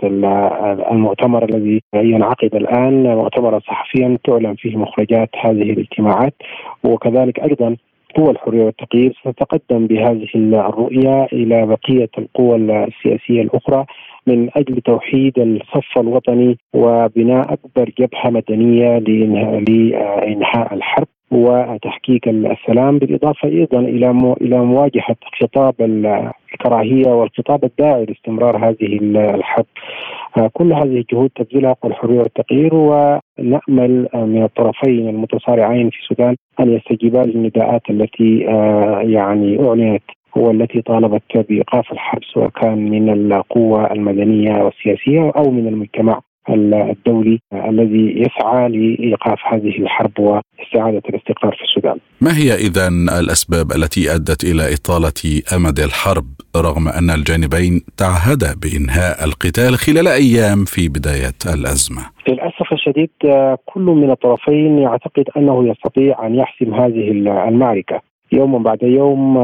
Speaker 4: المؤتمر الذي ينعقد الآن. مؤتمرا صحفيا تعلن فيه مخرجات هذه الاجتماعات. وكذلك أيضا قوى الحرية والتغيير ستتقدم بهذه الرؤية إلى بقية القوى السياسية الأخرى. من أجل توحيد الصف الوطني وبناء أكبر جبهة مدنية لإنهاء الحرب وتحقيق السلام بالإضافة أيضا إلى إلى مواجهة خطاب الكراهية والخطاب الداعي لاستمرار هذه الحرب. كل هذه الجهود تبذلها قوى الحرية والتغيير ونأمل من الطرفين المتصارعين في السودان أن يستجيبا للنداءات التي يعني أعلنت والتي طالبت بإيقاف الحرب سواء كان من القوى المدنية والسياسية أو من المجتمع الدولي الذي يسعى لإيقاف هذه الحرب واستعادة الاستقرار في السودان.
Speaker 2: ما هي اذا الأسباب التي أدت إلى إطالة أمد الحرب رغم أن الجانبين تعهدا بإنهاء القتال خلال أيام في بداية الأزمة؟
Speaker 4: للأسف الشديد كل من الطرفين يعتقد أنه يستطيع أن يحسم هذه المعركة يوما بعد يوم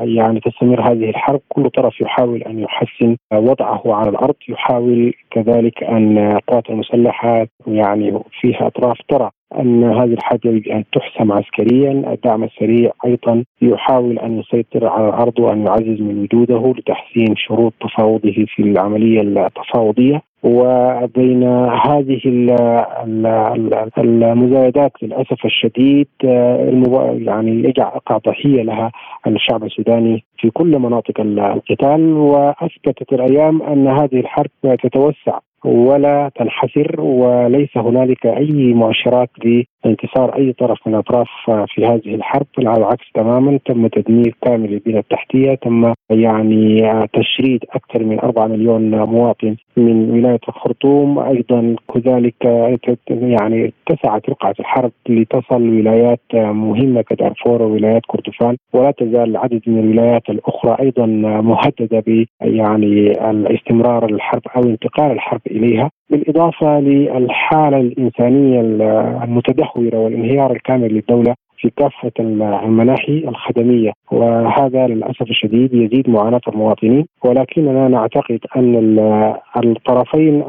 Speaker 4: يعني تستمر هذه الحرب. كل طرف يحاول أن يحسن وضعه على الأرض يحاول كذلك أن القوات المسلحة يعني فيها أطراف ترى. أن هذه الحرب تحسم عسكريا، الدعم السريع أيضا يحاول أن يسيطر على الأرض وأن يعزز من وجوده لتحسين شروط تفاوضه في العملية التفاوضية. وبين هذه المزايدات للأسف الشديد يعني يقع ضحية لها الشعب السوداني في كل مناطق القتال. وأثبتت الأيام أن هذه الحرب تتوسع ولا تنحسر وليس هنالك أي مؤشرات لانتصار أي طرف من الأطراف في هذه الحرب. على العكس تماما تم تدمير كامل البنيه التحتية تم يعني تشريد أكثر من 4 مليون مواطن من ولاية الخرطوم أيضا كذلك يعني اتسعت رقعة الحرب لتصل ولايات مهمة كدارفور وولايات كردفان ولا تزال عدد من الولايات الأخرى أيضا مهددة ب يعني استمرار الحرب أو انتقال الحرب إليها بالإضافة للحالة الإنسانية المتدهورة والانهيار الكامل للدولة في كافة المناحي الخدمية. وهذا للأسف الشديد يزيد معاناة المواطنين. ولكننا نعتقد أن الطرفين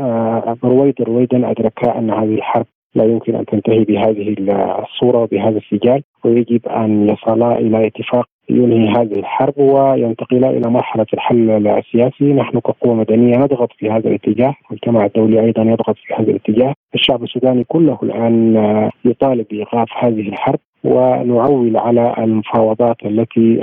Speaker 4: رويدا رويدا أدركا أن هذه الحرب لا يمكن أن تنتهي بهذه الصورة وبهذا السجال ويجب أن يصلا إلى اتفاق ينهي هذه الحرب وينتقل إلى مرحلة الحل السياسي، نحن كقوة مدنية نضغط في هذا الاتجاه، المجتمع الدولي أيضا يضغط في هذا الاتجاه، الشعب السوداني كله الآن يطالب بإيقاف هذه الحرب ونعول على المفاوضات التي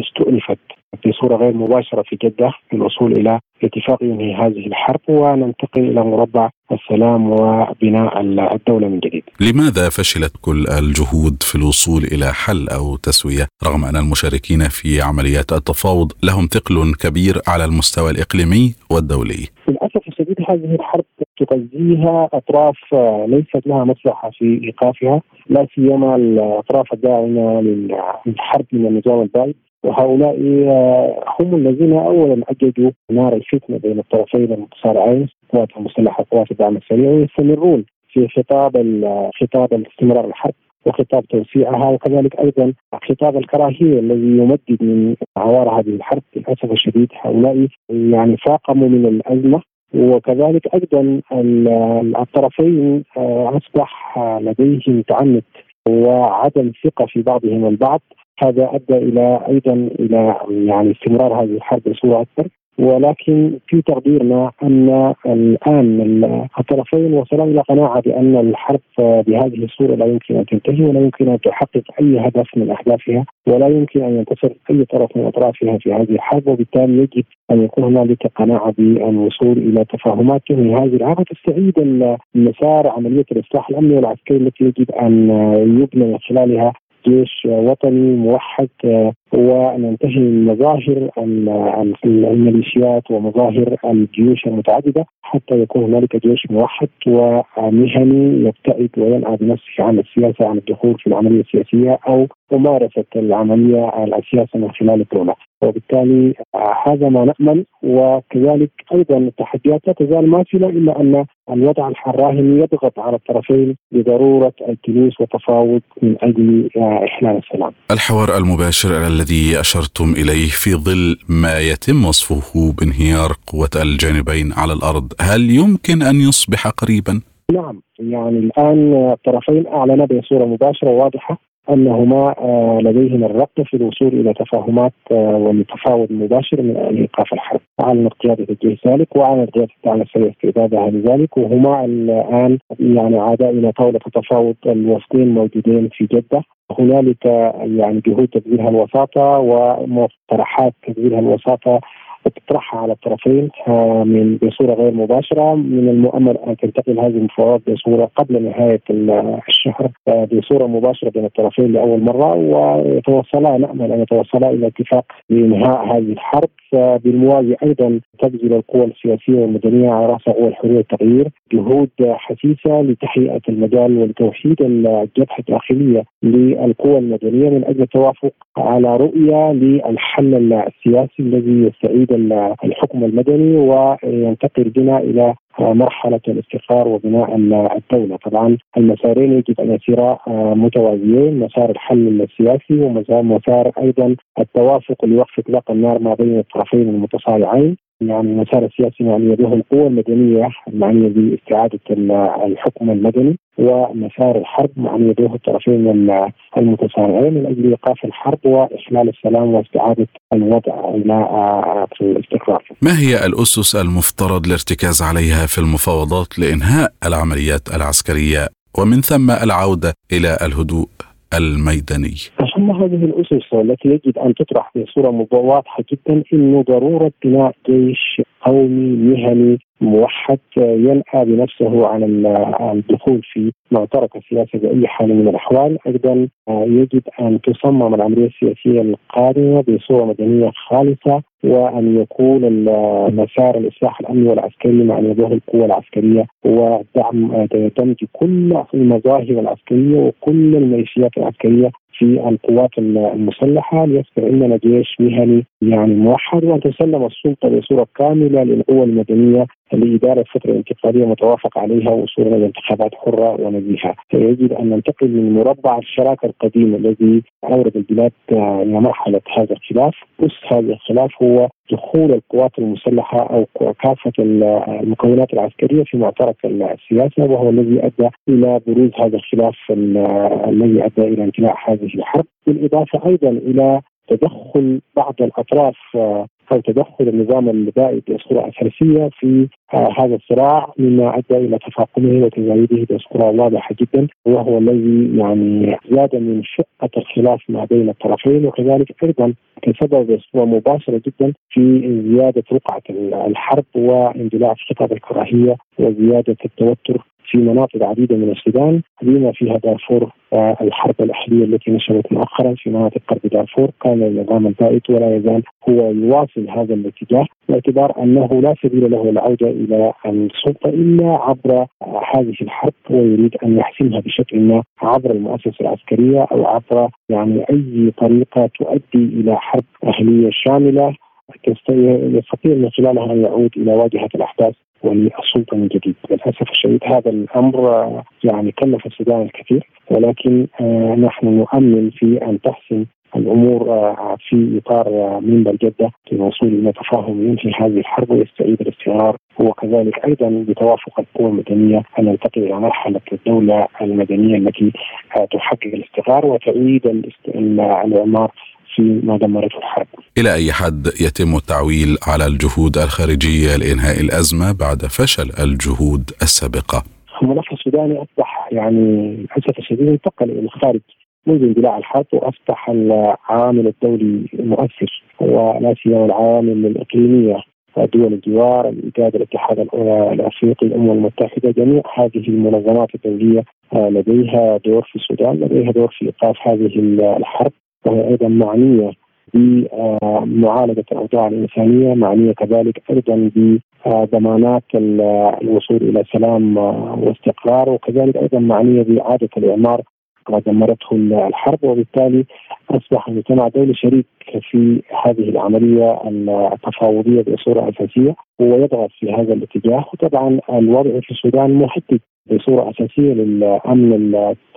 Speaker 4: استؤنفت. بصوره غير مباشرة في جدة للوصول إلى اتفاق ينهي هذه الحرب وننتقل إلى مربع السلام وبناء الدولة من جديد.
Speaker 2: لماذا فشلت كل الجهود في الوصول إلى حل أو تسوية رغم أن المشاركين في عمليات التفاوض لهم ثقل كبير على المستوى الإقليمي والدولي؟
Speaker 4: للأسف الشديد هذه الحرب تغذيها أطراف ليست لها مصلحة في إيقافها لا سيما الأطراف الداعمة للحرب من النظام البائد وهؤلاء هم الذين اولا اججوا نار الفتنة بين الطرفين المتصارعين القوات المسلحة وقوات الدعم السريع ويستمرون في خطاب خطاب استمرار الحرب وخطاب توسيعها وكذلك أيضا خطاب الكراهية الذي يمدد من عوار هذه الحرب. للأسف الشديد هؤلاء يعني فاقموا من الأزمة. وكذلك أيضا الطرفين آه، أصبح لديهم تعنت وعدم ثقة في بعضهم البعض. هذا أدى إلى أيضا إلى يعني استمرار هذه الحرب بصورة أكبر. ولكن في تقديرنا أن الآن الطرفين وصلا إلى قناعة بأن الحرب بهذه الصورة لا يمكن أن تنتهي ولا يمكن أن تحقق أي هدف من أهدافها ولا يمكن أن ينتصر أي طرف من أطرافها في هذه الحرب. وبالتالي يجب أن يكون هنالك قناعة بالوصول إلى تفاهمات تنهي هذه الحرب وتستعيد المسار عملية الإصلاح الأمني والعسكري التي يجب أن يبنى من خلالها جيش وطني موحد وننتهي من مظاهر الميليشيات ومظاهر الجيوش المتعددة حتى يكون هنالك جيش موحد ومهني يبتعد وينأى بنفسه عن السياسة عن الدخول في العملية السياسية أو ممارسة العملية السياسة من خلال الدولة. وبالتالي هذا ما نأمل. وكذلك أيضا التحديات لا تزال ماثلة إلا أن الوضع الراهن يضغط على الطرفين بضروره الجلوس والتفاوض من أجل إحلال السلام.
Speaker 2: الحوار المباشر الذي أشرتم إليه في ظل ما يتم وصفه بانهيار قوة الجانبين على الأرض، هل يمكن أن يصبح قريبا؟
Speaker 4: نعم يعني الآن الطرفين اعلنا بصورة مباشرة وواضحة أنهما آه، لديهما الرغبه في الوصول إلى تفاهمات آه، والتفاوض مباشر من أجل إيقاف الحرب. اعلنت قياده الجيش ذلك واعلنت قياده الدعم السريع استعدادها لذلك وهما الآن يعني عادا إلى طاولة التفاوض الوفدين موجودين في جدة هنالك يعني جهود تبذيرها الوساطة ومقترحات تبذيرها الوساطة وتطرحها على الطرفين آه، من بصورة غير مباشرة. من المؤمل أن تنتقل هذه المفاوضات بصورة قبل نهاية الشهر آه، بصورة مباشرة بين الطرفين لأول مرة ويتوصلا نأمل أن يتوصلا إلى اتفاق لإنهاء هذه الحرب. بالمواجهه أيضا تبذل القوى السياسية والمدنية على رأس قوى الحريه والتغيير جهود حثيثة لتهيئه المجال ولتوحيد الجبهة الداخليه للقوى المدنية من أجل التوافق على رؤية للحل السياسي الذي يستعيد الحكم المدني وينتقل بنا إلى مرحلة الاستقرار وبناء الدولة طبعا المسارين يجب أن يسيرا متوازيين مسار الحل السياسي ومسار أيضا التوافق لوقف إطلاق النار ما بين الطرفين المتصارعين يعني المسار السياسي معنيه به القوى المدنية المعنيه باستعادة الحكم المدني ومسار الحرب معنيه به الطرفين المتصارعين من أجل إيقاف الحرب وإحلال السلام واستعادة الوضع إلى الاستقرار.
Speaker 2: ما هي الأسس المفترض الارتكاز عليها في المفاوضات لإنهاء العمليات العسكرية ومن ثم العودة إلى الهدوء الميداني؟
Speaker 4: أهم هذه الأسس التي يجب أن تطرح بصورة واضحة جدا أنه ضرورة بناء جيش قومي مهني موحد ينأى بنفسه عن الدخول في معترك السياسي بأي حال من الأحوال. أيضا يجب أن تصمم العملية السياسية القادمة بصورة مدنية خالصة وأن يكون مسار الإصلاح الأمني والعسكري مع نظام القوى العسكرية ودعم دمج كل المظاهر العسكرية وكل الميليشيات العسكرية في القوات المسلحة. ليصبح عندنا جيش مهني يعني موحد وأن تسلم السلطة بصورة كاملة للقوى المدنية لإدارة فترة انتقالية متوافق عليها وصولا إلى انتخابات حرة ونزيهة فيجب أن ننتقل من مربع الشراكة القديم الذي أورد البلاد إلى مرحلة هذا الخلاف. أس هذا الخلاف هو دخول القوات المسلحة أو كافة المكونات العسكرية في معترك السياسة وهو الذي أدى إلى بروز هذا الخلاف الذي أدى إلى انتهاء هذه الحرب. بالإضافة أيضا إلى تدخل بعض الأطراف أو تدخل النظام البائد بصوره اساسيه في آه، هذا الصراع مما أدى إلى تفاقمه وتزايده بصوره واضحة جدا وهو الذي يعني زاد من شقة الخلاف ما بين الطرفين وكذلك أيضا تسبب بصوره مباشرة جدا في زيادة رقعة الحرب وإندلاع خطاب الكراهية وزيادة التوتر في مناطق عديدة من السودان. بما فيها دارفور الحرب الأهلية التي نشبت مؤخرا في مناطق قرب دارفور كان النظام البائد ولا يزال هو يواصل هذا الاتجاه باعتبار أنه لا سبيل له العودة إلى السلطة إلا عبر هذه الحرب ويريد أن يحسمها بشكل ما عبر المؤسسة العسكرية أو عبر يعني أي طريقة تؤدي إلى حرب أهلية شاملة يستطيع من خلالها أن يعود إلى واجهة الأحداث. وللسلطه من جديد، للأسف الشديد هذا الأمر يعني كلف السودان الكثير ولكن نحن نؤمن في أن تحسن الأمور آه، في إطار آه، منبر جدة للوصول إلى تفاهم ينهي هذه الحرب ويستعيد الاستقرار وكذلك أيضا بتوافق القوى المدنية أن ننتقل إلى مرحلة الدولة المدنية التي آه، تحقق الاستقرار وتعيد الاعمار في ما دمرته الحرب.
Speaker 2: إلى أي حد يتم التعويل على الجهود الخارجية لإنهاء الأزمة بعد فشل الجهود السابقة؟
Speaker 4: الملف السوداني أصبح يعني للاسف الشديد انتقل إلى الخارج منذ اندلاع الحرب وأصبح العامل الدولي المؤثر ولا سيما العوامل الإقليمية دول الجوار الاتحاد الاتحاد الأفريقي الأمم المتحدة جميع هذه المنظمات الدولية آه، لديها دور في السودان لديها دور في إيقاف هذه الحرب وهي أيضا معنية بمعالجة الأوضاع الإنسانية معنية كذلك أيضا بضمانات الوصول إلى سلام واستقرار وكذلك أيضا معنية بإعادة الإعمار دمرته الحرب وبالتالي أصبح المجتمع الدولي شريك في هذه العملية التفاوضية بصورة أساسية ويضغط في هذا الاتجاه. وطبعا الوضع في السودان محدد بصورة أساسية للأمن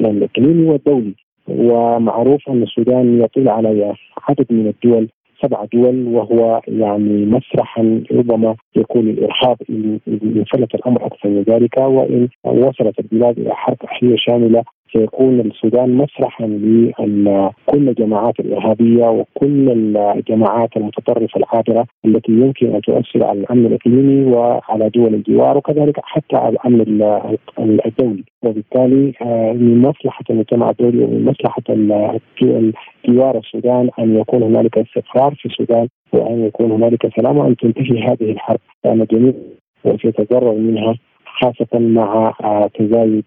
Speaker 4: الإقليمي والدولي. ومعروف أن السودان يطل على عدد من الدول سبع دول وهو يعني مسرحا ربما يكون الإرهاب إن فلت الأمر أكثر من ذلك وإن وصلت البلاد إلى حرب اهليه شاملة سيكون السودان مسرحا لكل الجماعات الإرهابية وكل الجماعات المتطرفة العابرة التي يمكن أن تؤثر على الأمن الإقليمي وعلى دول الجوار وكذلك حتى على الأمن الدولي. وبالتالي آه، من مصلحة المجتمع الدولي ومن مصلحة جوار السودان أن يكون هنالك استقرار في السودان وأن يكون هنالك سلام وأن تنتهي هذه الحرب. لأن جميع وسيتضرر منها خاصة مع آه، تزايد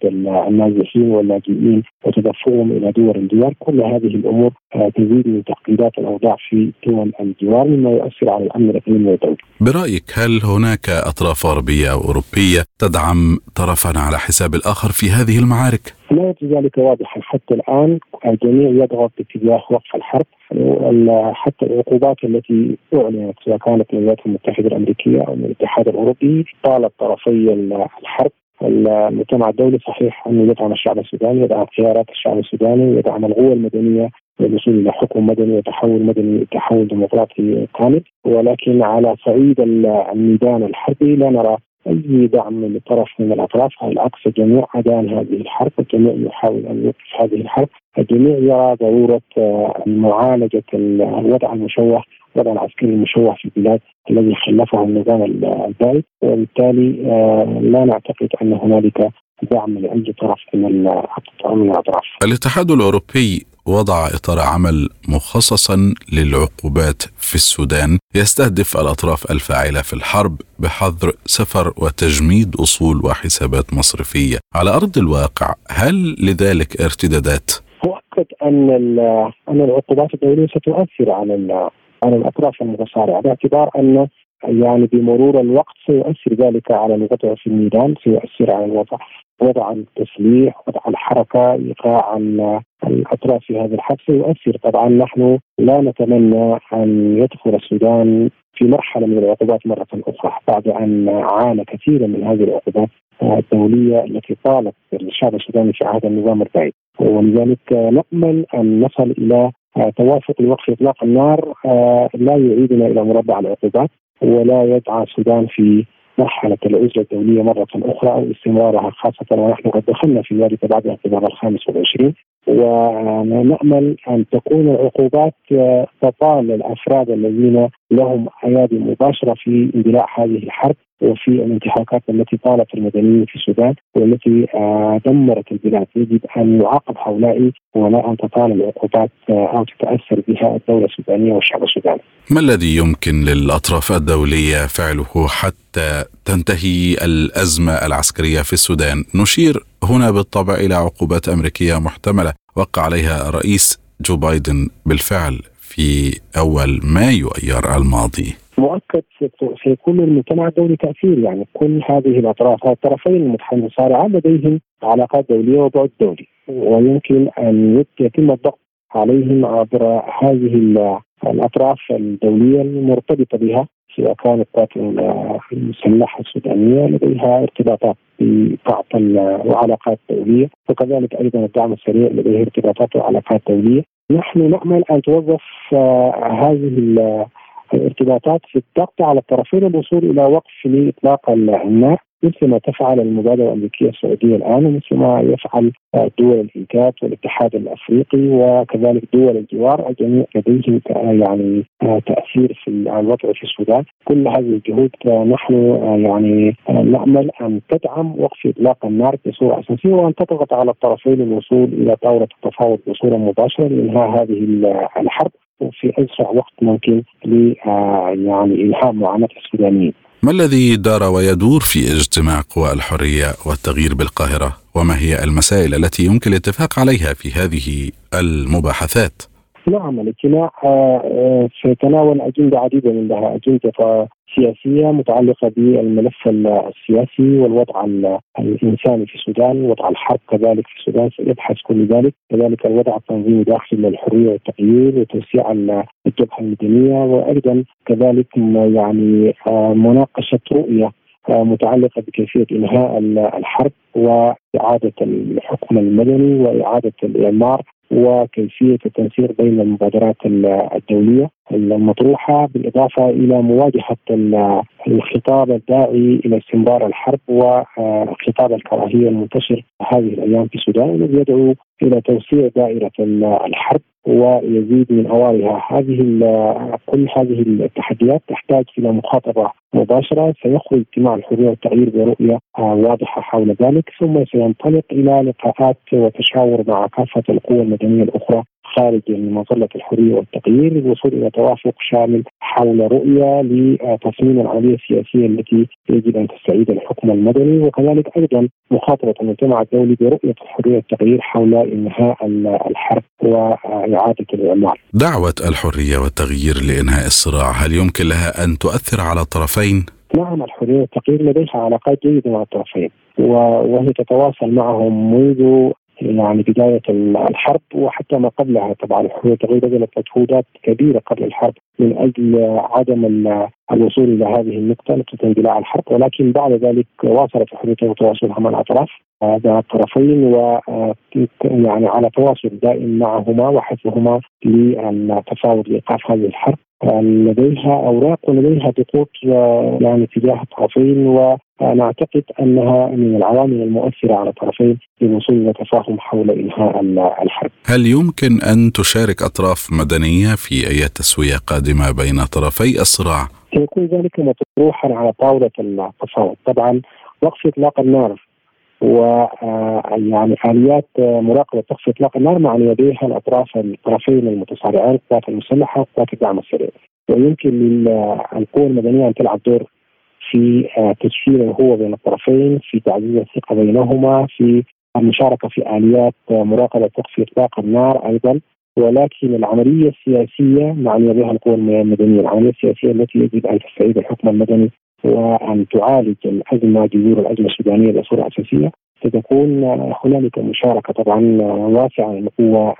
Speaker 4: النازحين واللاجئين وتدفقهم إلى دول الجوار كل هذه الأمور آه، تزيد من تعقيدات الأوضاع في دول الجوار مما يؤثر على الأمن الإقليمي والدولي
Speaker 2: برأيك هل هناك أطراف غربية أو أوروبية تدعم طرفا على حساب الآخر في هذه المعارك؟
Speaker 4: لا يجد ذلك واضحا. حتى الآن الجميع يضغط باتجاه وقف الحرب. حتى العقوبات التي أعلنت سواء كانت من الولايات المتحدة الأمريكية أو من الاتحاد الأوروبي طالت طرفي الحرب. المجتمع الدولي صحيح أنه يدعم الشعب السوداني يدعم خيارات الشعب السوداني يدعم القوى المدنية للوصول إلى حكم مدني وتحول مدني تحول ديمقراطي كامل ولكن على صعيد الميدان الحربي لا نرى أي دعم لطرف من الأطراف على العكس الجميع ادان هذه الحرب الجميع يحاول أن يوقف هذه الحرب الجميع يرى ضرورة آه، معالجة الوضع المشوه الوضع العسكري المشوه في البلاد الذي خلفه النظام البائد وبالتالي آه، لا نعتقد أن هنالك دعم لأي طرف من الأطراف.
Speaker 2: الاتحاد الأوروبي وضع إطار عمل مخصصا للعقوبات في السودان. يستهدف الأطراف الفاعلة في الحرب بحظر سفر وتجميد أصول وحسابات مصرفية. على أرض الواقع هل لذلك ارتدادات؟
Speaker 4: مؤكد أن أن العقوبات الدولية ستؤثر على على الأطراف المتصارعه باعتبار أن يعني بمرور الوقت سيؤثر ذلك على الوضع في الميدان سيؤثر على الوضع وضع التسليح وضع الحركة إيقاع الأطراف في هذا الحرب سيؤثر طبعا نحن لا نتمنى أن يدخل السودان في مرحلة من العقوبات مرة أخرى. بعد أن عانى كثيرا من هذه العقوبات الدولية التي طالت الشعب السوداني في عهد النظام البعيد. ولذلك نأمل أن نصل إلى توافق لوقف إطلاق النار لا يعيدنا إلى مربع العقوبات ولا يدعى السودان في مرحلة العزلة الدولية مرة أخرى أو استمرارها خاصة ونحن قد دخلنا في ذلك بعد الانقلاب الخامس والعشرين. ونأمل أن تكون العقوبات تطال الأفراد الذين لهم أيادي مباشرة في اندلاع هذه الحرب. وفي الانتهاكات التي طالت المدنيين في السودان والتي آه، دمرت البلاد يجب أن يعاقب هؤلاء ولا أن تطال العقوبات آه، أو تتأثر بها الدولة السودانية والشعب السوداني.
Speaker 2: ما الذي يمكن للأطراف الدولية فعله حتى تنتهي الأزمة العسكرية في السودان؟ نشير هنا بالطبع إلى عقوبات أمريكية محتملة وقع عليها الرئيس جو بايدن بالفعل في أول مايو أيار الماضي.
Speaker 4: مؤكد سيكون للمجتمع الدولي تأثير يعني كل هذه الاطراف الطرفين المتصارعان لديهم علاقات دولية وبعد دولي ويمكن أن يتم الضغط عليهم عبر هذه الأطراف الدولية المرتبطة بها سواء كانت القوات المسلحة السودانية لديها ارتباطات ببعض وعلاقات دولية وكذلك أيضا الدعم السريع لديه ارتباطات وعلاقات دولية. نحن نأمل أن توظف هذه الارتباطات في الضغط على الطرفين الوصول إلى وقف لاطلاق النار مثل ما تفعل المبادرة الأمريكية السعودية الآن ومثل ما يفعل دول الانتاج والاتحاد الأفريقي وكذلك دول الجوار الجميع لديهم يعني تأثير في الوضع في السودان، كل هذه الجهود نحن يعني نأمل أن تدعم وقف إطلاق النار بصورة أساسية وأن تضغط على الطرفين للوصول إلى طاولة التفاوض بصورة مباشرة لإنهاء هذه الحرب. وفي أسرع وقت ممكن ل يعني انهاء معاناة السودانيين.
Speaker 2: ما الذي دار ويدور في اجتماع قوى الحرية والتغيير بالقاهرة وما هي المسائل التي يمكن الاتفاق عليها في هذه المباحثات؟
Speaker 4: نعم الاجتماع سيتناول أجندة عديدة منها أجندة سياسية متعلقة بالملف السياسي والوضع الإنساني في السودان، وضع الحرب كذلك في السودان سيبحث كل ذلك، كذلك الوضع التنظيمي داخل الحرية والتغيير وتوسيع الجبهة المدنية وأيضا كذلك يعني مناقشة رؤية متعلقة بكيفية إنهاء الحرب وإعادة الحكم المدني وإعادة الإعمار وكيفية التنسيق بين المبادرات الدولية. المطروحة بالإضافة إلى مواجهة الخطاب الداعي إلى استمرار الحرب وخطاب الكراهية المنتشر هذه الأيام في السودان الذي يدعو إلى توسيع دائرة الحرب ويزيد من أوارها هذه كل هذه التحديات تحتاج إلى مخاطبة مباشرة. سيخرج اجتماع الحريه والتغيير برؤية واضحة حول ذلك ثم سينطلق إلى لقاءات وتشاور مع كافة القوى المدنية الأخرى خارج مظله الحرية والتغيير للوصول إلى توافق شامل حول رؤية لتصميم العملية السياسية التي يجب أن تستعيد الحكم المدني وكذلك أيضا مخاطبه المجتمع الدولي برؤية الحرية والتغيير حول إنهاء الحرب وإعادة الإعمار.
Speaker 2: دعوة الحرية والتغيير لإنهاء الصراع هل يمكن لها أن تؤثر على الطرفين؟
Speaker 4: نعم الحرية والتغيير لديها علاقات جيدة مع الطرفين وهي تتواصل معهم منذ يعني بداية الحرب وحتى ما قبلها طبعا. والتغيير بذلت مجهودات كبيرة قبل الحرب من أجل عدم الوصول إلى هذه النقطة نقطة اندلاع الحرب. ولكن بعد ذلك واصلت الحرية وتواصلها مع الأطراف مع الطرفين و يعني على تواصل دائم معهما وحثهما للتفاوض لإيقاف هذه الحرب. لديها أوراق ولديها ضغوط يعني تجاه الطرفين وأنا أعتقد أنها من العوامل المؤثرة على الطرفين للوصول إلى تفاهم حول إنهاء الحرب.
Speaker 2: هل يمكن أن تشارك أطراف مدنية في أي تسوية قادمة بين طرفي الصراع؟
Speaker 4: سيكون ذلك مطروحا على طاولة التفاوض، طبعا وقف إطلاق النار و يعني اليات مراقبة وقف إطلاق النار معني بها الأطراف الطرفين المتصارعين القوات المسلحة وقوات الدعم السريع. ويمكن للقوى المدنية أن تلعب دور في تشكيل الهوة بين الطرفين في تعزيز الثقة بينهما في المشاركة في آليات مراقبة وقف إطلاق النار أيضا. ولكن العملية السياسية معنيه بها القوى المدنية، العملية السياسية التي يجب أن تستعيد الحكم المدني وأن تعالج الأزمة جذور الأزمة السودانية بصورة أساسية. ستكون هنالك مشاركة طبعا واسعة للقوى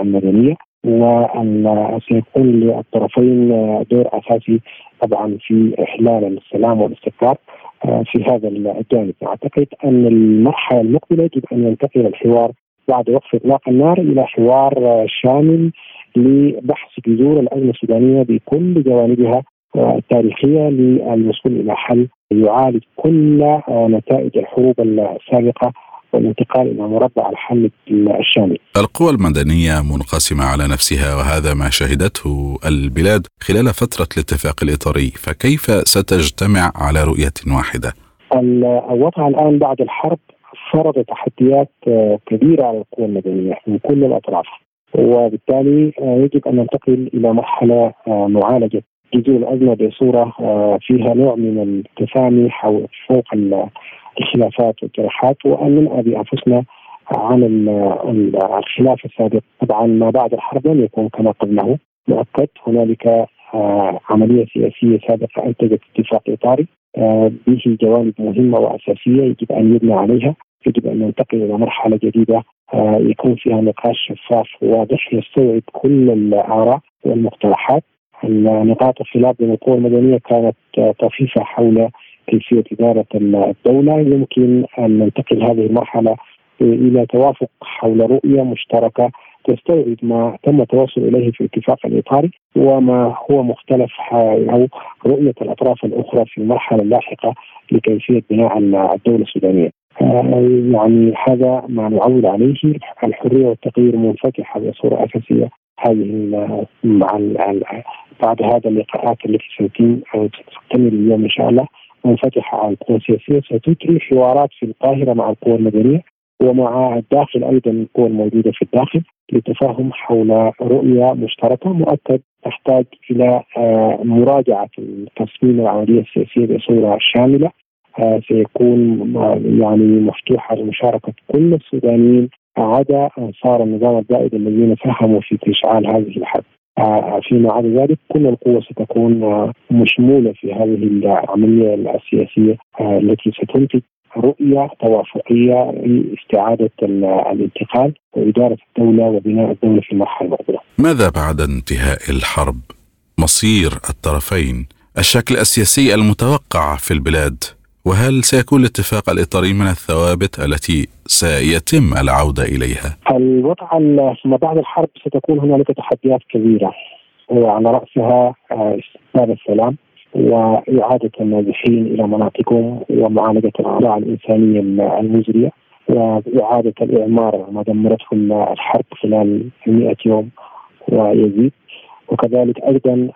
Speaker 4: المدنية وأن سيكون للطرفين دور أساسي طبعا في إحلال السلام والاستقرار في هذا الجانب. أعتقد أن المرحلة المقبلة يجب أن ينتقل الحوار بعد وقف إطلاق النار إلى حوار شامل لبحث جذور الأزمة السودانية بكل جوانبها التاريخيه للوصول إلى حل يعالج كل نتائج الحروب السابقة والانتقال إلى مربع الحل الشامل.
Speaker 2: القوى المدنية منقسمة على نفسها وهذا ما شهدته البلاد خلال فترة الاتفاق الإطاري، فكيف ستجتمع على رؤية واحدة؟
Speaker 4: الوضع الآن بعد الحرب فرض تحديات كبيرة على القوى المدنية من كل الأطراف وبالتالي يجب أن ننتقل إلى مرحلة معالجة جذور الأزمة بصورة فيها نوع من التسامي فوق الخلافات والجراحات وان ننأى بانفسنا عن الخلاف السابق. طبعا ما بعد الحرب لم يكن كما قبله مؤكد هنالك عملية سياسية سابقة أنتجت اتفاق إطاري به جوانب مهمة وأساسية يجب أن يبنى عليها. يجب أن ننتقل إلى مرحلة جديدة يكون فيها نقاش شفاف وواضح يستوعب كل الآراء والمقترحات. نقاط الخلاف بين القوى المدنية كانت طفيفة حول كيفية إدارة الدولة يمكن أن ننتقل هذه المرحلة إلى توافق حول رؤية مشتركة تستوعب ما تم التوصل إليه في الاتفاق الاطاري وما هو مختلف أو رؤية الأطراف الأخرى في المرحله اللاحقه لكيفية بناء الدولة السودانية. يعني هذا ما نعول عليه الحرية والتغيير منفتحه بصوره أساسية هذه مع بعد هذا اللقاءات التي ستتم أو ستستمر اليوم إن شاء الله منفتحة على القوى السياسية ستجري حوارات في القاهرة مع القوى المدنية ومع الداخل أيضا القوى الموجودة في الداخل للتفاهم حول رؤية مشتركة مؤكد تحتاج إلى آه، مراجعة تصميم العملية السياسية بصورة شاملة. آه، سيكون آه، يعني مفتوحة لمشاركة كل السودانيين عدا انصار النظام البائد الذين ساهموا في اشعال هذه الحرب. فيما عدا ذلك كل القوى ستكون مشمولة في هذه العملية السياسية التي ستنتج رؤية توافقية لاستعاده الانتقال وإدارة الدولة وبناء الدولة في المرحلة المقبلة.
Speaker 2: ماذا بعد انتهاء الحرب؟ مصير الطرفين، الشكل السياسي المتوقع في البلاد، وهل سيكون الاتفاق الاطاري من الثوابت التي سيتم العودة إليها؟
Speaker 4: الوضع ما بعد الحرب ستكون هنالك تحديات كبيرة وعلى رأسها آه، استقبال السلام وإعادة النازحين إلى مناطقهم ومعالجة الأوضاع الإنسانية المزرية وإعادة الإعمار ما دمرته الحرب خلال 100 يوم ويزيد وكذلك أيضا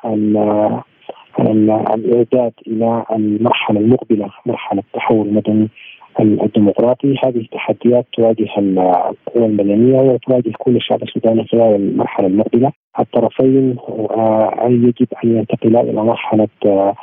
Speaker 4: الإعداد إلى المرحلة المقبلة مرحلة التحول المدني الديمقراطي. هذه تحديات تواجه القوى المدنية وتواجه كل الشعب السوداني خلال المرحلة المقبلة. الطرفين آه، يجب أن ينتقلا إلى مرحلة آه،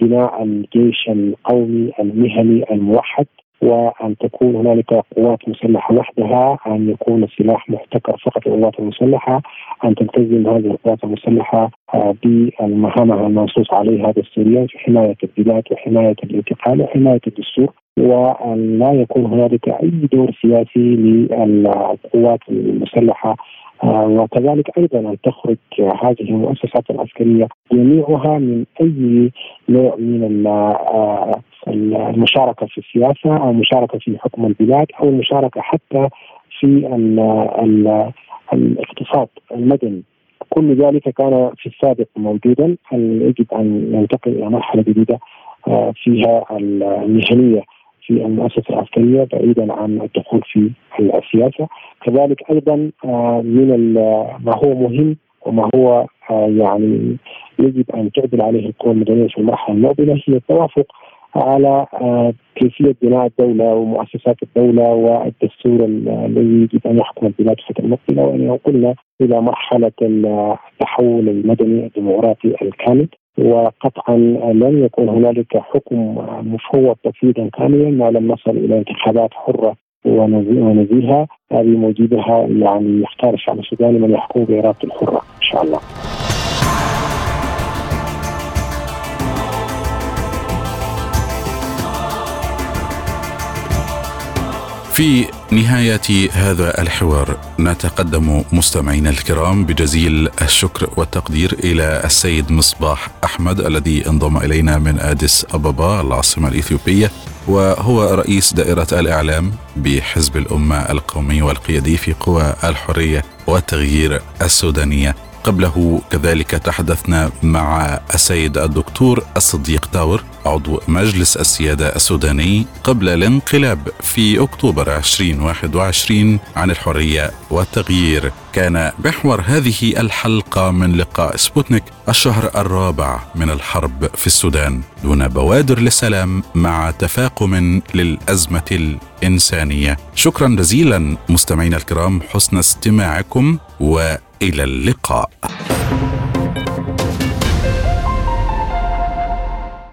Speaker 4: بناء الجيش القومي المهني الموحد. وأن تكون هنالك قوات مسلحة وحدها أن يكون السلاح محتكر فقط للقوات المسلحة أن تلتزم هذه القوات المسلحة آه، بمهامها المنصوص عليها دستوريا في حماية البلاد وحماية الانتقال وحماية الدستور وأن لا يكون هنالك أي دور سياسي للقوات المسلحة وكذلك أيضا أن تخرج هذه المؤسسات العسكرية جميعها من أي نوع من آه، المشاركة في السياسة أو المشاركه في حكم البلاد أو المشاركة حتى في الاقتصاد المدني. كل ذلك كان في السابق موجودا. يجب أن ننتقل إلى مرحلة جديدة آه، فيها المهنية في المؤسسة العسكرية بعيدا عن الدخول في السياسة. كذلك أيضا آه، من ما هو مهم وما هو آه، يعني يجب أن تعدل عليه القوى المدنيه في المرحله المقبله هي التوافق على آه، كيفية بناء الدولة ومؤسسات الدولة والدستور الذي يجب أن يحكم البلاد في الفترة المقبله وأن ينقلنا إلى مرحلة التحول المدني الديمقراطي الكامل. وقطعا لن يكون هنالك حكم مفوض تفويضا كاملا ما لم نصل إلى انتخابات حرة ونزيهة بموجبها يعني يختار الشعب السوداني من يحكم بارادته الحرة إن شاء الله.
Speaker 2: في نهاية هذا الحوار نتقدم مستمعينا الكرام بجزيل الشكر والتقدير إلى السيد مصباح أحمد الذي انضم إلينا من أديس أبابا العاصمة الإثيوبية وهو رئيس دائرة الإعلام بحزب الأمة القومي والقيادي في قوى الحرية والتغيير السودانية. قبله كذلك تحدثنا مع السيد الدكتور الصديق تاور عضو مجلس السيادة السوداني قبل الانقلاب في أكتوبر 2021 عن الحرية والتغيير. كان محور هذه الحلقة من لقاء سبوتنيك الشهر الرابع من الحرب في السودان دون بوادر للسلام مع تفاقم للأزمة الإنسانية. شكرا جزيلا مستمعينا الكرام حسن استماعكم و إلى اللقاء.